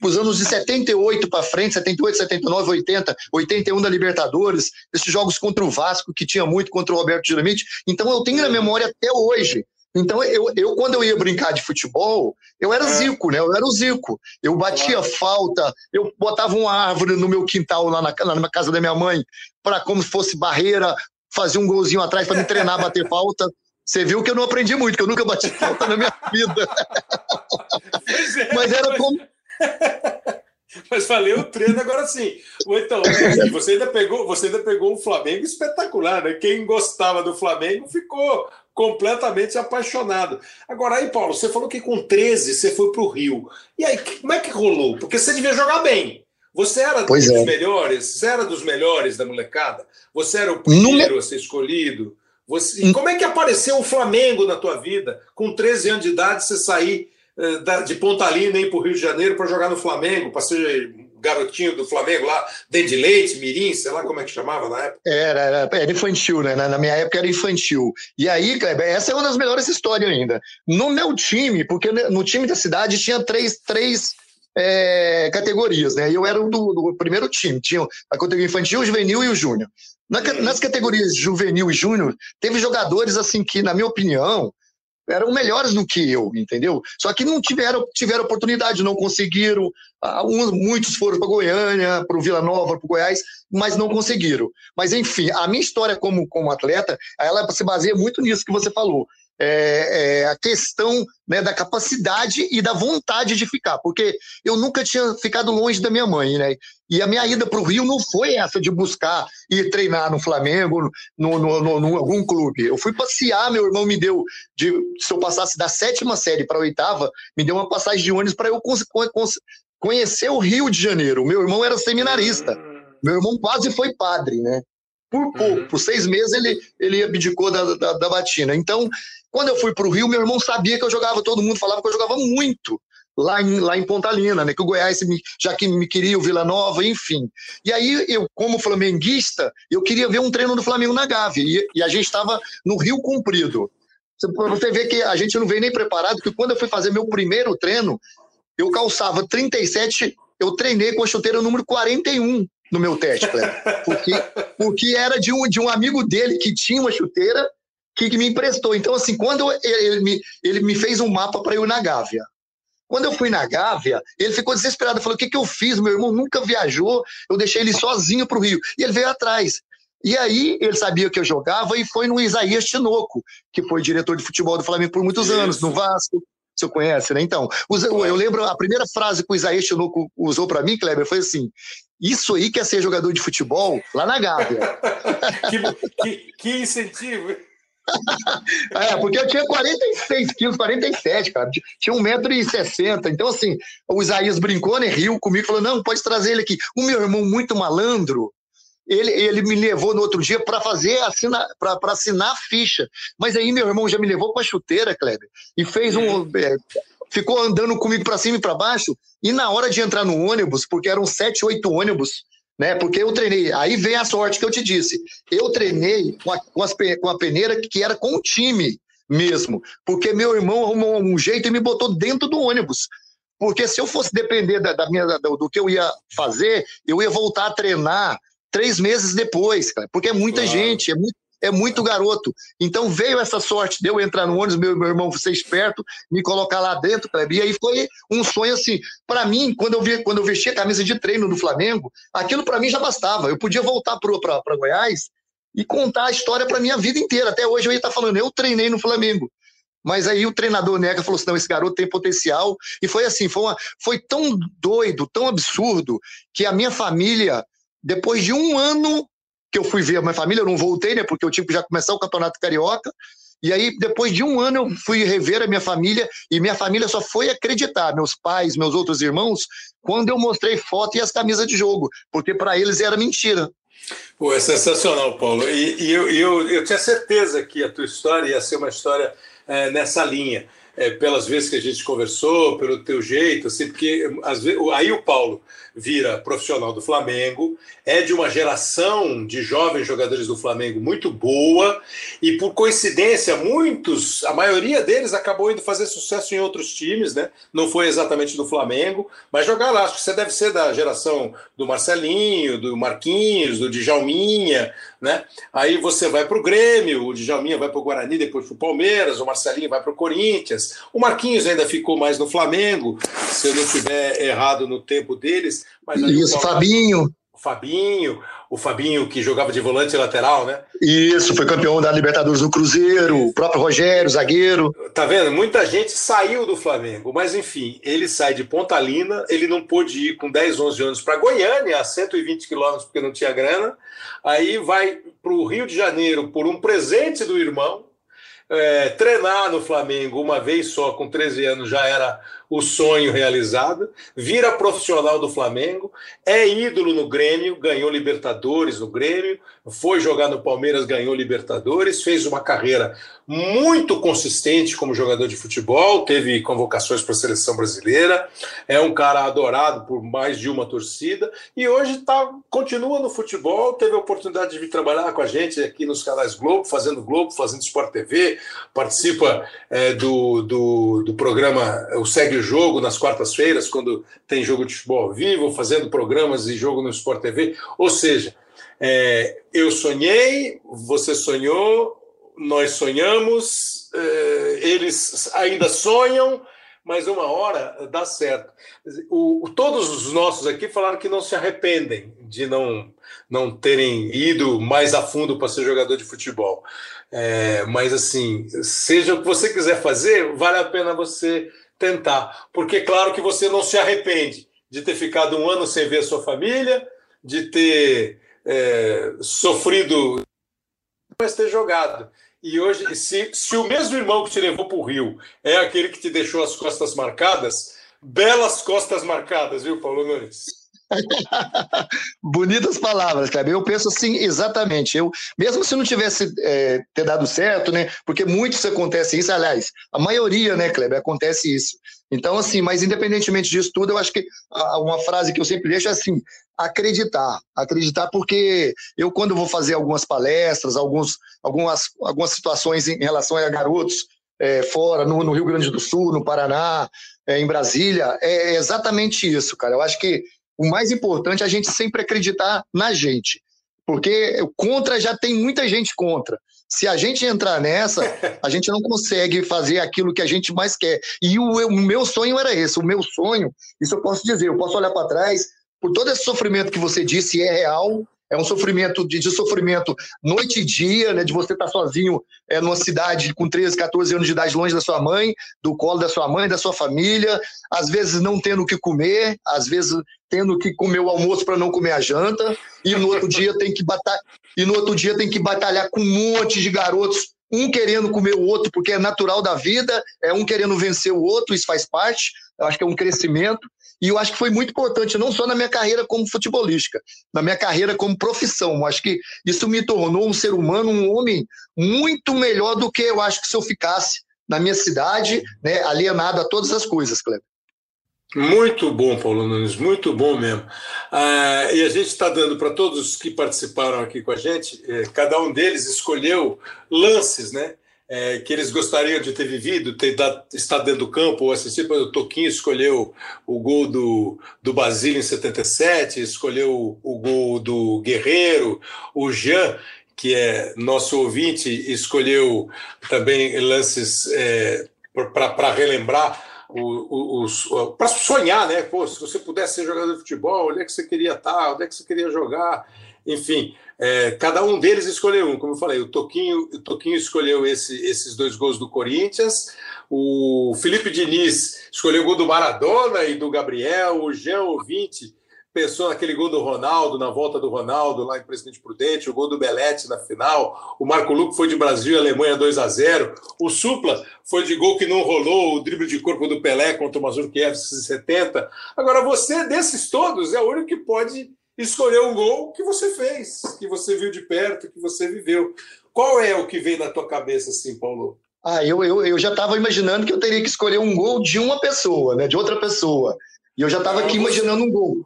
os anos de 78 para frente, 78, 79, 80, 81 da Libertadores, esses jogos contra o Vasco, que tinha muito contra o Roberto Dinamite. Então eu tenho na memória até hoje. Então eu, eu quando eu ia brincar de futebol, eu era Zico, né? Eu era o Zico. Eu batia falta, eu botava uma árvore no meu quintal lá na, lá na casa da minha mãe, para como se fosse barreira, fazia um golzinho atrás para me treinar a bater falta. Você viu que eu não aprendi muito, que eu nunca bati falta na minha [LAUGHS] vida. Mas era como [LAUGHS] [LAUGHS] Mas valeu o treino agora sim. Então, você ainda pegou, você ainda pegou um Flamengo espetacular, né? Quem gostava do Flamengo ficou completamente apaixonado. Agora aí, Paulo, você falou que com 13 você foi para o Rio. E aí, como é que rolou? Porque você devia jogar bem. Você era Pois dos é. melhores, você era dos melhores da molecada? Você era o primeiro a ser escolhido? Você... E como é que apareceu o Flamengo na tua vida? Com 13 anos de idade, você sair de Pontalina ir para o Rio de Janeiro para jogar no Flamengo, para ser garotinho do Flamengo lá, dentro de leite, mirim, sei lá como é que chamava na época. Era, era, era infantil, né? Na, na minha época era infantil. E aí, Kleber, essa é uma das melhores histórias ainda. No meu time, porque no time da cidade tinha três, três é, categorias, né? E eu era o do, do primeiro time. Tinha a categoria infantil, o juvenil e o júnior. Na ca- nas categorias juvenil e júnior, teve jogadores, assim, que, na minha opinião, eram melhores do que eu, entendeu? Só que não tiveram, tiveram oportunidade, não conseguiram. Ah, uns- muitos foram para Goiânia, para o Vila Nova, para o Goiás, mas não conseguiram. Mas, enfim, a minha história como, como atleta, ela se baseia muito nisso que você falou. É, é a questão né, da capacidade e da vontade de ficar, porque eu nunca tinha ficado longe da minha mãe, né? E a minha ida para o Rio não foi essa de buscar ir treinar no Flamengo, no, no, no, no algum clube. Eu fui passear, meu irmão me deu, de, se eu passasse da sétima série para a oitava, me deu uma passagem de ônibus para eu conhecer o Rio de Janeiro. Meu irmão era seminarista. Meu irmão quase foi padre, né? Por pouco, por seis meses ele, ele abdicou da, da, da batina. Então, quando eu fui para o Rio, meu irmão sabia que eu jogava, todo mundo falava que eu jogava muito lá em, lá em Pontalina, né? Que o Goiás me- já que me queria, o Vila Nova, enfim. E aí, eu, como flamenguista, eu queria ver um treino do Flamengo na Gávea. E, e a gente estava no Rio Comprido. Você- ver que a gente não veio nem preparado, que quando eu fui fazer meu primeiro treino, eu calçava 37, eu treinei com a chuteira número 41 no meu teste, Cleber. Porque, porque era de um, de um amigo dele que tinha uma chuteira que, que me emprestou. Então, assim, quando ele me, ele me fez um mapa para eu ir na Gávea. Quando eu fui na Gávea, ele ficou desesperado, falou: o que, que eu fiz? Meu irmão nunca viajou, eu deixei ele sozinho para o Rio. E ele veio atrás. E aí ele sabia que eu jogava e foi no Isaías Tinoco, que foi diretor de futebol do Flamengo por muitos Isso. anos, no Vasco. O senhor conhece, né? Então, eu lembro a primeira frase que o Isaías Tinoco usou para mim, Kleber, foi assim: Isso aí quer ser jogador de futebol lá na Gávea. [LAUGHS] que, que, que incentivo! É, porque eu tinha 46 quilos, 47, cara. Tinha 1,60m. Então, assim, o Isaías brincou, né? Riu comigo, falou: não, pode trazer ele aqui. O meu irmão, muito malandro, ele, ele me levou no outro dia para fazer assinar, para assinar a ficha. Mas aí meu irmão já me levou com a chuteira, Kleber, e fez um. É, ficou andando comigo para cima e para baixo. E na hora de entrar no ônibus, porque eram sete, oito ônibus, né? Porque eu treinei. Aí vem a sorte que eu te disse. Eu treinei com a, com, as, com a peneira que era com o time mesmo. Porque meu irmão arrumou um jeito e me botou dentro do ônibus. Porque se eu fosse depender da, da minha, do, do que eu ia fazer, eu ia voltar a treinar três meses depois, cara, porque é muita claro. gente, é muito, é muito garoto. Então veio essa sorte de eu entrar no ônibus, meu, meu irmão ser esperto, me colocar lá dentro, e aí foi um sonho assim. Para mim, quando eu, vi, quando eu vesti a camisa de treino do Flamengo, aquilo para mim já bastava. Eu podia voltar para Goiás e contar a história para minha vida inteira. Até hoje eu ia estar tá falando, eu treinei no Flamengo. Mas aí o treinador Neca falou assim: não, esse garoto tem potencial. E foi assim, foi, uma, foi tão doido, tão absurdo, que a minha família depois de um ano que eu fui ver a minha família, eu não voltei, né? Porque eu tive que já começar o Campeonato Carioca. E aí, depois de um ano, eu fui rever a minha família e minha família só foi acreditar, meus pais, meus outros irmãos, quando eu mostrei foto e as camisas de jogo, porque para eles era mentira. Pô, é sensacional, Paulo. E, e eu, eu, eu, tinha certeza que a tua história ia ser uma história é, nessa linha. É, pelas vezes que a gente conversou, pelo teu jeito, assim, porque às vezes, aí o Paulo vira profissional do Flamengo, é de uma geração de jovens jogadores do Flamengo muito boa e por coincidência muitos, a maioria deles acabou indo fazer sucesso em outros times, né? Não foi exatamente do Flamengo, mas jogar acho que você deve ser da geração do Marcelinho, do Marquinhos, do Djalminha, né? Aí você vai para o Grêmio, o Djalminha vai para o Guarani, depois para o Palmeiras, o Marcelinho vai para o Corinthians, o Marquinhos ainda ficou mais no Flamengo, se eu não estiver errado no tempo deles. Mas Isso, Fabinho. O Fabinho, o Fabinho que jogava de volante lateral, né? Isso, foi campeão da Libertadores no Cruzeiro, o próprio Rogério, zagueiro. Tá vendo? Muita gente saiu do Flamengo, mas enfim, ele sai de Pontalina, ele não pôde ir com 10, 11 anos para Goiânia, a 120 quilômetros, porque não tinha grana. Aí vai para o Rio de Janeiro por um presente do irmão, é, treinar no Flamengo uma vez só, com 13 anos, já era o sonho realizado, vira profissional do Flamengo, é ídolo no Grêmio, ganhou Libertadores no Grêmio, foi jogar no Palmeiras, ganhou Libertadores, fez uma carreira muito consistente como jogador de futebol, teve convocações para a seleção brasileira, é um cara adorado por mais de uma torcida e hoje tá, continua no futebol, teve a oportunidade de vir trabalhar com a gente aqui nos canais Globo, fazendo Globo, fazendo Sport TV, participa é, do, do, do programa O Segue o Jogo nas quartas-feiras, quando tem jogo de futebol ao vivo, fazendo programas de jogo no Sport TV, ou seja, é, eu sonhei, você sonhou, nós sonhamos, é, eles ainda sonham, mas uma hora dá certo. O, todos os nossos aqui falaram que não se arrependem de não, não terem ido mais a fundo para ser jogador de futebol. É, mas assim, seja o que você quiser fazer, vale a pena você tentar. Porque, claro, que você não se arrepende de ter ficado um ano sem ver a sua família, de ter é, sofrido, mas ter jogado. E hoje, se, se o mesmo irmão que te levou para o Rio é aquele que te deixou as costas marcadas, belas costas marcadas, viu, Paulo Nunes? [LAUGHS] Bonitas palavras, Kleber. Eu penso assim, exatamente. Eu, mesmo se não tivesse é, ter dado certo, né? Porque muitos acontece isso, aliás, a maioria, né, Kleber, acontece isso. Então, assim, mas independentemente disso tudo, eu acho que uma frase que eu sempre deixo é assim: acreditar. Acreditar, porque eu, quando vou fazer algumas palestras, alguns, algumas, algumas situações em relação a garotos é, fora, no, no, Rio Grande do Sul, no Paraná, é, em Brasília, é exatamente isso, cara. Eu acho que o mais importante é a gente sempre acreditar na gente. Porque contra já tem muita gente contra. Se a gente entrar nessa, a gente não consegue fazer aquilo que a gente mais quer. E o, o meu sonho era esse. O meu sonho, isso eu posso dizer, eu posso olhar para trás, por todo esse sofrimento que você disse, é real, é um sofrimento de, de, sofrimento noite e dia, né, de você estar sozinho é, numa cidade com 13, 14 anos de idade, longe da sua mãe, do colo da sua mãe, da sua família, às vezes não tendo o que comer, às vezes tendo que comer o almoço para não comer a janta, e no outro dia tem que batalhar, e no outro dia tem que batalhar com um monte de garotos um querendo comer o outro, porque é natural da vida, é um querendo vencer o outro, isso faz parte, eu acho que é um crescimento. E eu acho que foi muito importante, não só na minha carreira como futebolística, na minha carreira como profissão. Eu acho que isso me tornou um ser humano, um homem muito melhor do que eu acho que se eu ficasse na minha cidade, né, alienado a todas as coisas, Kleber. Muito bom, Paulo Nunes, muito bom mesmo. Ah, e a gente está dando para todos que participaram aqui com a gente, eh, cada um deles escolheu lances, né? é, que eles gostariam de ter vivido, ter dado, estar dentro do campo ou assistir. O Toquinho escolheu o gol do, do Basílio em 77, escolheu o, gol do Guerreiro, o Jean, que é nosso ouvinte, escolheu também lances é, para relembrar. Para sonhar, né? Pô, se você pudesse ser jogador de futebol, onde é que você queria estar, onde é que você queria jogar, enfim, é, cada um deles escolheu um, como eu falei, o Toquinho, o Toquinho escolheu esse, esses dois gols do Corinthians, o Felipe Diniz escolheu o gol do Maradona e do Gabriel, o Jean Ouvinte pensou naquele gol do Ronaldo, na volta do Ronaldo lá em Presidente Prudente, o gol do Belete na final, o Marco Luco foi de Brasil e Alemanha 2 a 0 o Supla foi de gol que não rolou, o drible de corpo do Pelé contra o Mazurkiewicz em 70. Agora, você, desses todos, é o único que pode escolher um gol que você fez, que você viu de perto, que você viveu. Qual é o que vem na tua cabeça, assim, Paulo? Ah, eu, eu, eu já estava imaginando que eu teria que escolher um gol de uma pessoa, né, de outra pessoa. E eu já estava aqui imaginando um gol.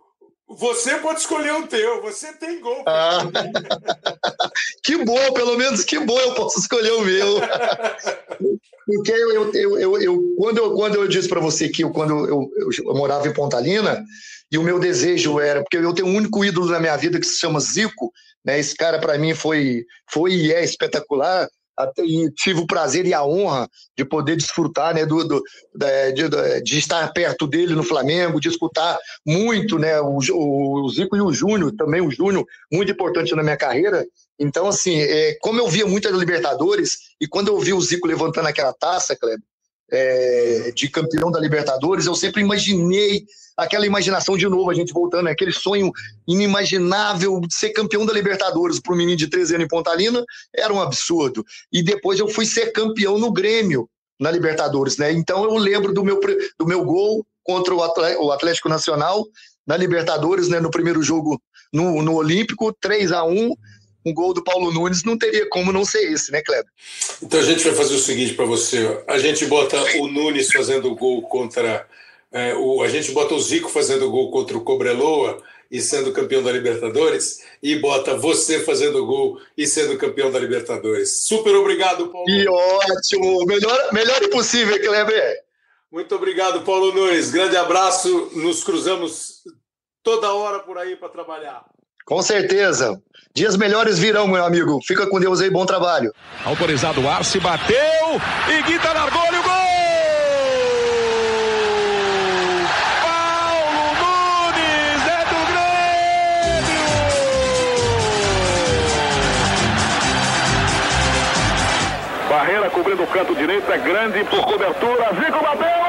Você pode escolher o teu, você tem gol. Ah. [LAUGHS] que bom, pelo menos que bom eu posso escolher o meu. Porque eu, eu, eu, eu, quando, eu quando eu disse para você que eu, quando eu, eu, morava em Pontalina, e o meu desejo era, porque eu tenho um único ídolo na minha vida que se chama Zico, né? Esse cara para mim foi, foi e é espetacular. E tive o prazer e a honra de poder desfrutar né, do, do de, de, de, estar perto dele no Flamengo, de escutar muito né, o, o Zico e o Júnior, também o Júnior, muito importante na minha carreira. Então, assim, é, como eu via muito a Libertadores, e quando eu vi o Zico levantando aquela taça, Kleber, é, de campeão da Libertadores, eu sempre imaginei aquela imaginação de novo, a gente voltando, aquele sonho inimaginável de ser campeão da Libertadores para um menino de 13 anos em Pontalina, era um absurdo. E depois eu fui ser campeão no Grêmio, na Libertadores, né? Então eu lembro do meu, do meu gol contra o Atlético Nacional na Libertadores, né, no primeiro jogo no, no Olímpico, 3 a 1 um gol do Paulo Nunes não teria como não ser esse, né, Kleber? Então a gente vai fazer o seguinte para você: a gente bota o Nunes fazendo gol contra. É, o, a gente bota o Zico fazendo gol contra o Cobreloa e sendo campeão da Libertadores, e bota você fazendo gol e sendo campeão da Libertadores. Super obrigado, Paulo. Que ótimo! Melhor, melhor impossível, Kleber. Muito obrigado, Paulo Nunes. Grande abraço. Nos cruzamos toda hora por aí para trabalhar. Com certeza. Dias melhores virão, meu amigo. Fica com Deus aí, bom trabalho. Autorizado o Arce, bateu e Guita largou e o gol! Paulo Nunes é do Grêmio! Barreira cobrindo o canto direito, é grande por cobertura. Zico bateu!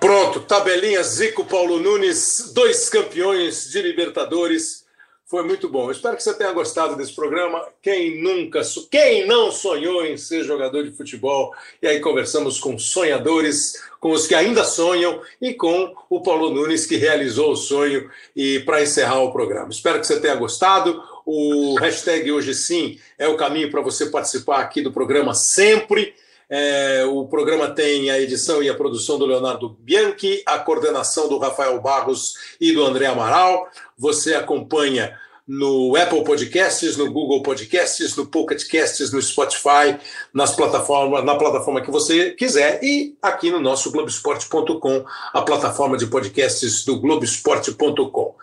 Pronto, tabelinha Zico Paulo Nunes, dois campeões de Libertadores. Foi muito bom. espero que você tenha gostado desse programa. Quem nunca, quem não sonhou em ser jogador de futebol? E aí conversamos com sonhadores, com os que ainda sonham e com o Paulo Nunes que realizou o sonho e para encerrar o programa. Espero que você tenha gostado. O hashtag hoje sim é o caminho para você participar aqui do programa sempre. É, o programa tem a edição e a produção do Leonardo Bianchi, a coordenação do Rafael Barros e do André Amaral. Você acompanha no Apple Podcasts, no Google Podcasts, no Pocket Casts, no Spotify, nas plataformas, na plataforma que você quiser e aqui no nosso Globoesporte.com, a plataforma de podcasts do Globoesporte.com.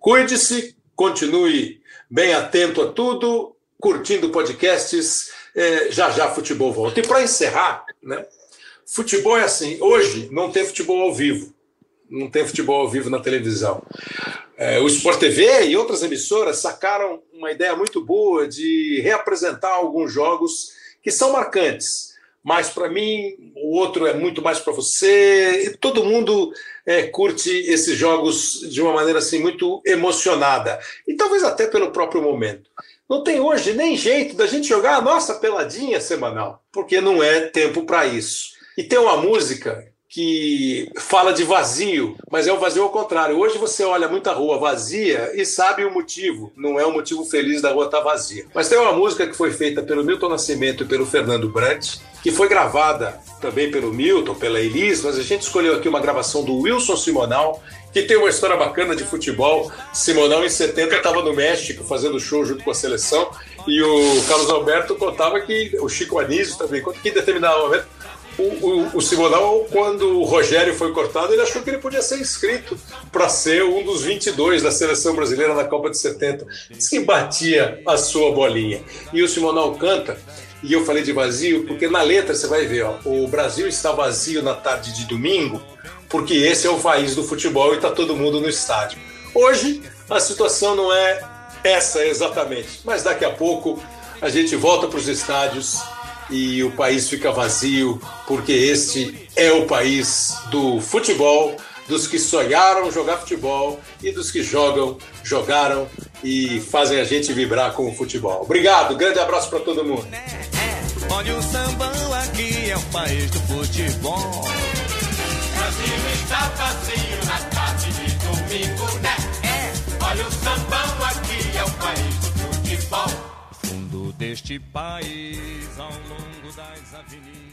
Cuide-se, continue bem atento a tudo, curtindo podcasts. É, já já futebol volta. E para encerrar, né? Futebol é assim. Hoje não tem futebol ao vivo, não tem futebol ao vivo na televisão. É, o Sport TV e outras emissoras sacaram uma ideia muito boa de reapresentar alguns jogos que são marcantes. Mas para mim, o outro é muito mais para você. E todo mundo é, curte esses jogos de uma maneira assim muito emocionada. E talvez até pelo próprio momento. Não tem hoje nem jeito da gente jogar a nossa peladinha semanal, porque não é tempo para isso. E tem uma música que fala de vazio, mas é o vazio ao contrário. Hoje você olha muita rua vazia e sabe o motivo. Não é o motivo feliz da rua estar tá vazia. Mas tem uma música que foi feita pelo Milton Nascimento e pelo Fernando Brant, que foi gravada também pelo Milton, pela Elis, mas a gente escolheu aqui uma gravação do Wilson Simonal, que tem uma história bacana de futebol. Simonal, em 70, estava no México fazendo show junto com a seleção, e o Carlos Alberto contava que o Chico Anísio também, que em determinado momento o, o, o Simonal, quando o Rogério foi cortado, ele achou que ele podia ser inscrito para ser um dos 22 da seleção brasileira na Copa de 70. Diz que batia a sua bolinha. E o Simonal canta, e eu falei de vazio, porque na letra você vai ver, ó, o Brasil está vazio na tarde de domingo, porque esse é o país do futebol e está todo mundo no estádio. Hoje, a situação não é essa exatamente, mas daqui a pouco a gente volta para os estádios e o país fica vazio, porque este é o país do futebol, dos que sonharam jogar futebol e dos que jogam, jogaram e fazem a gente vibrar com o futebol. Obrigado, grande abraço para todo mundo. Olha o sambão aqui é o país do futebol. Brasil está vazio na tarde de domingo, né? É. Olha o sambão aqui é o país do futebol deste país ao longo das avenidas.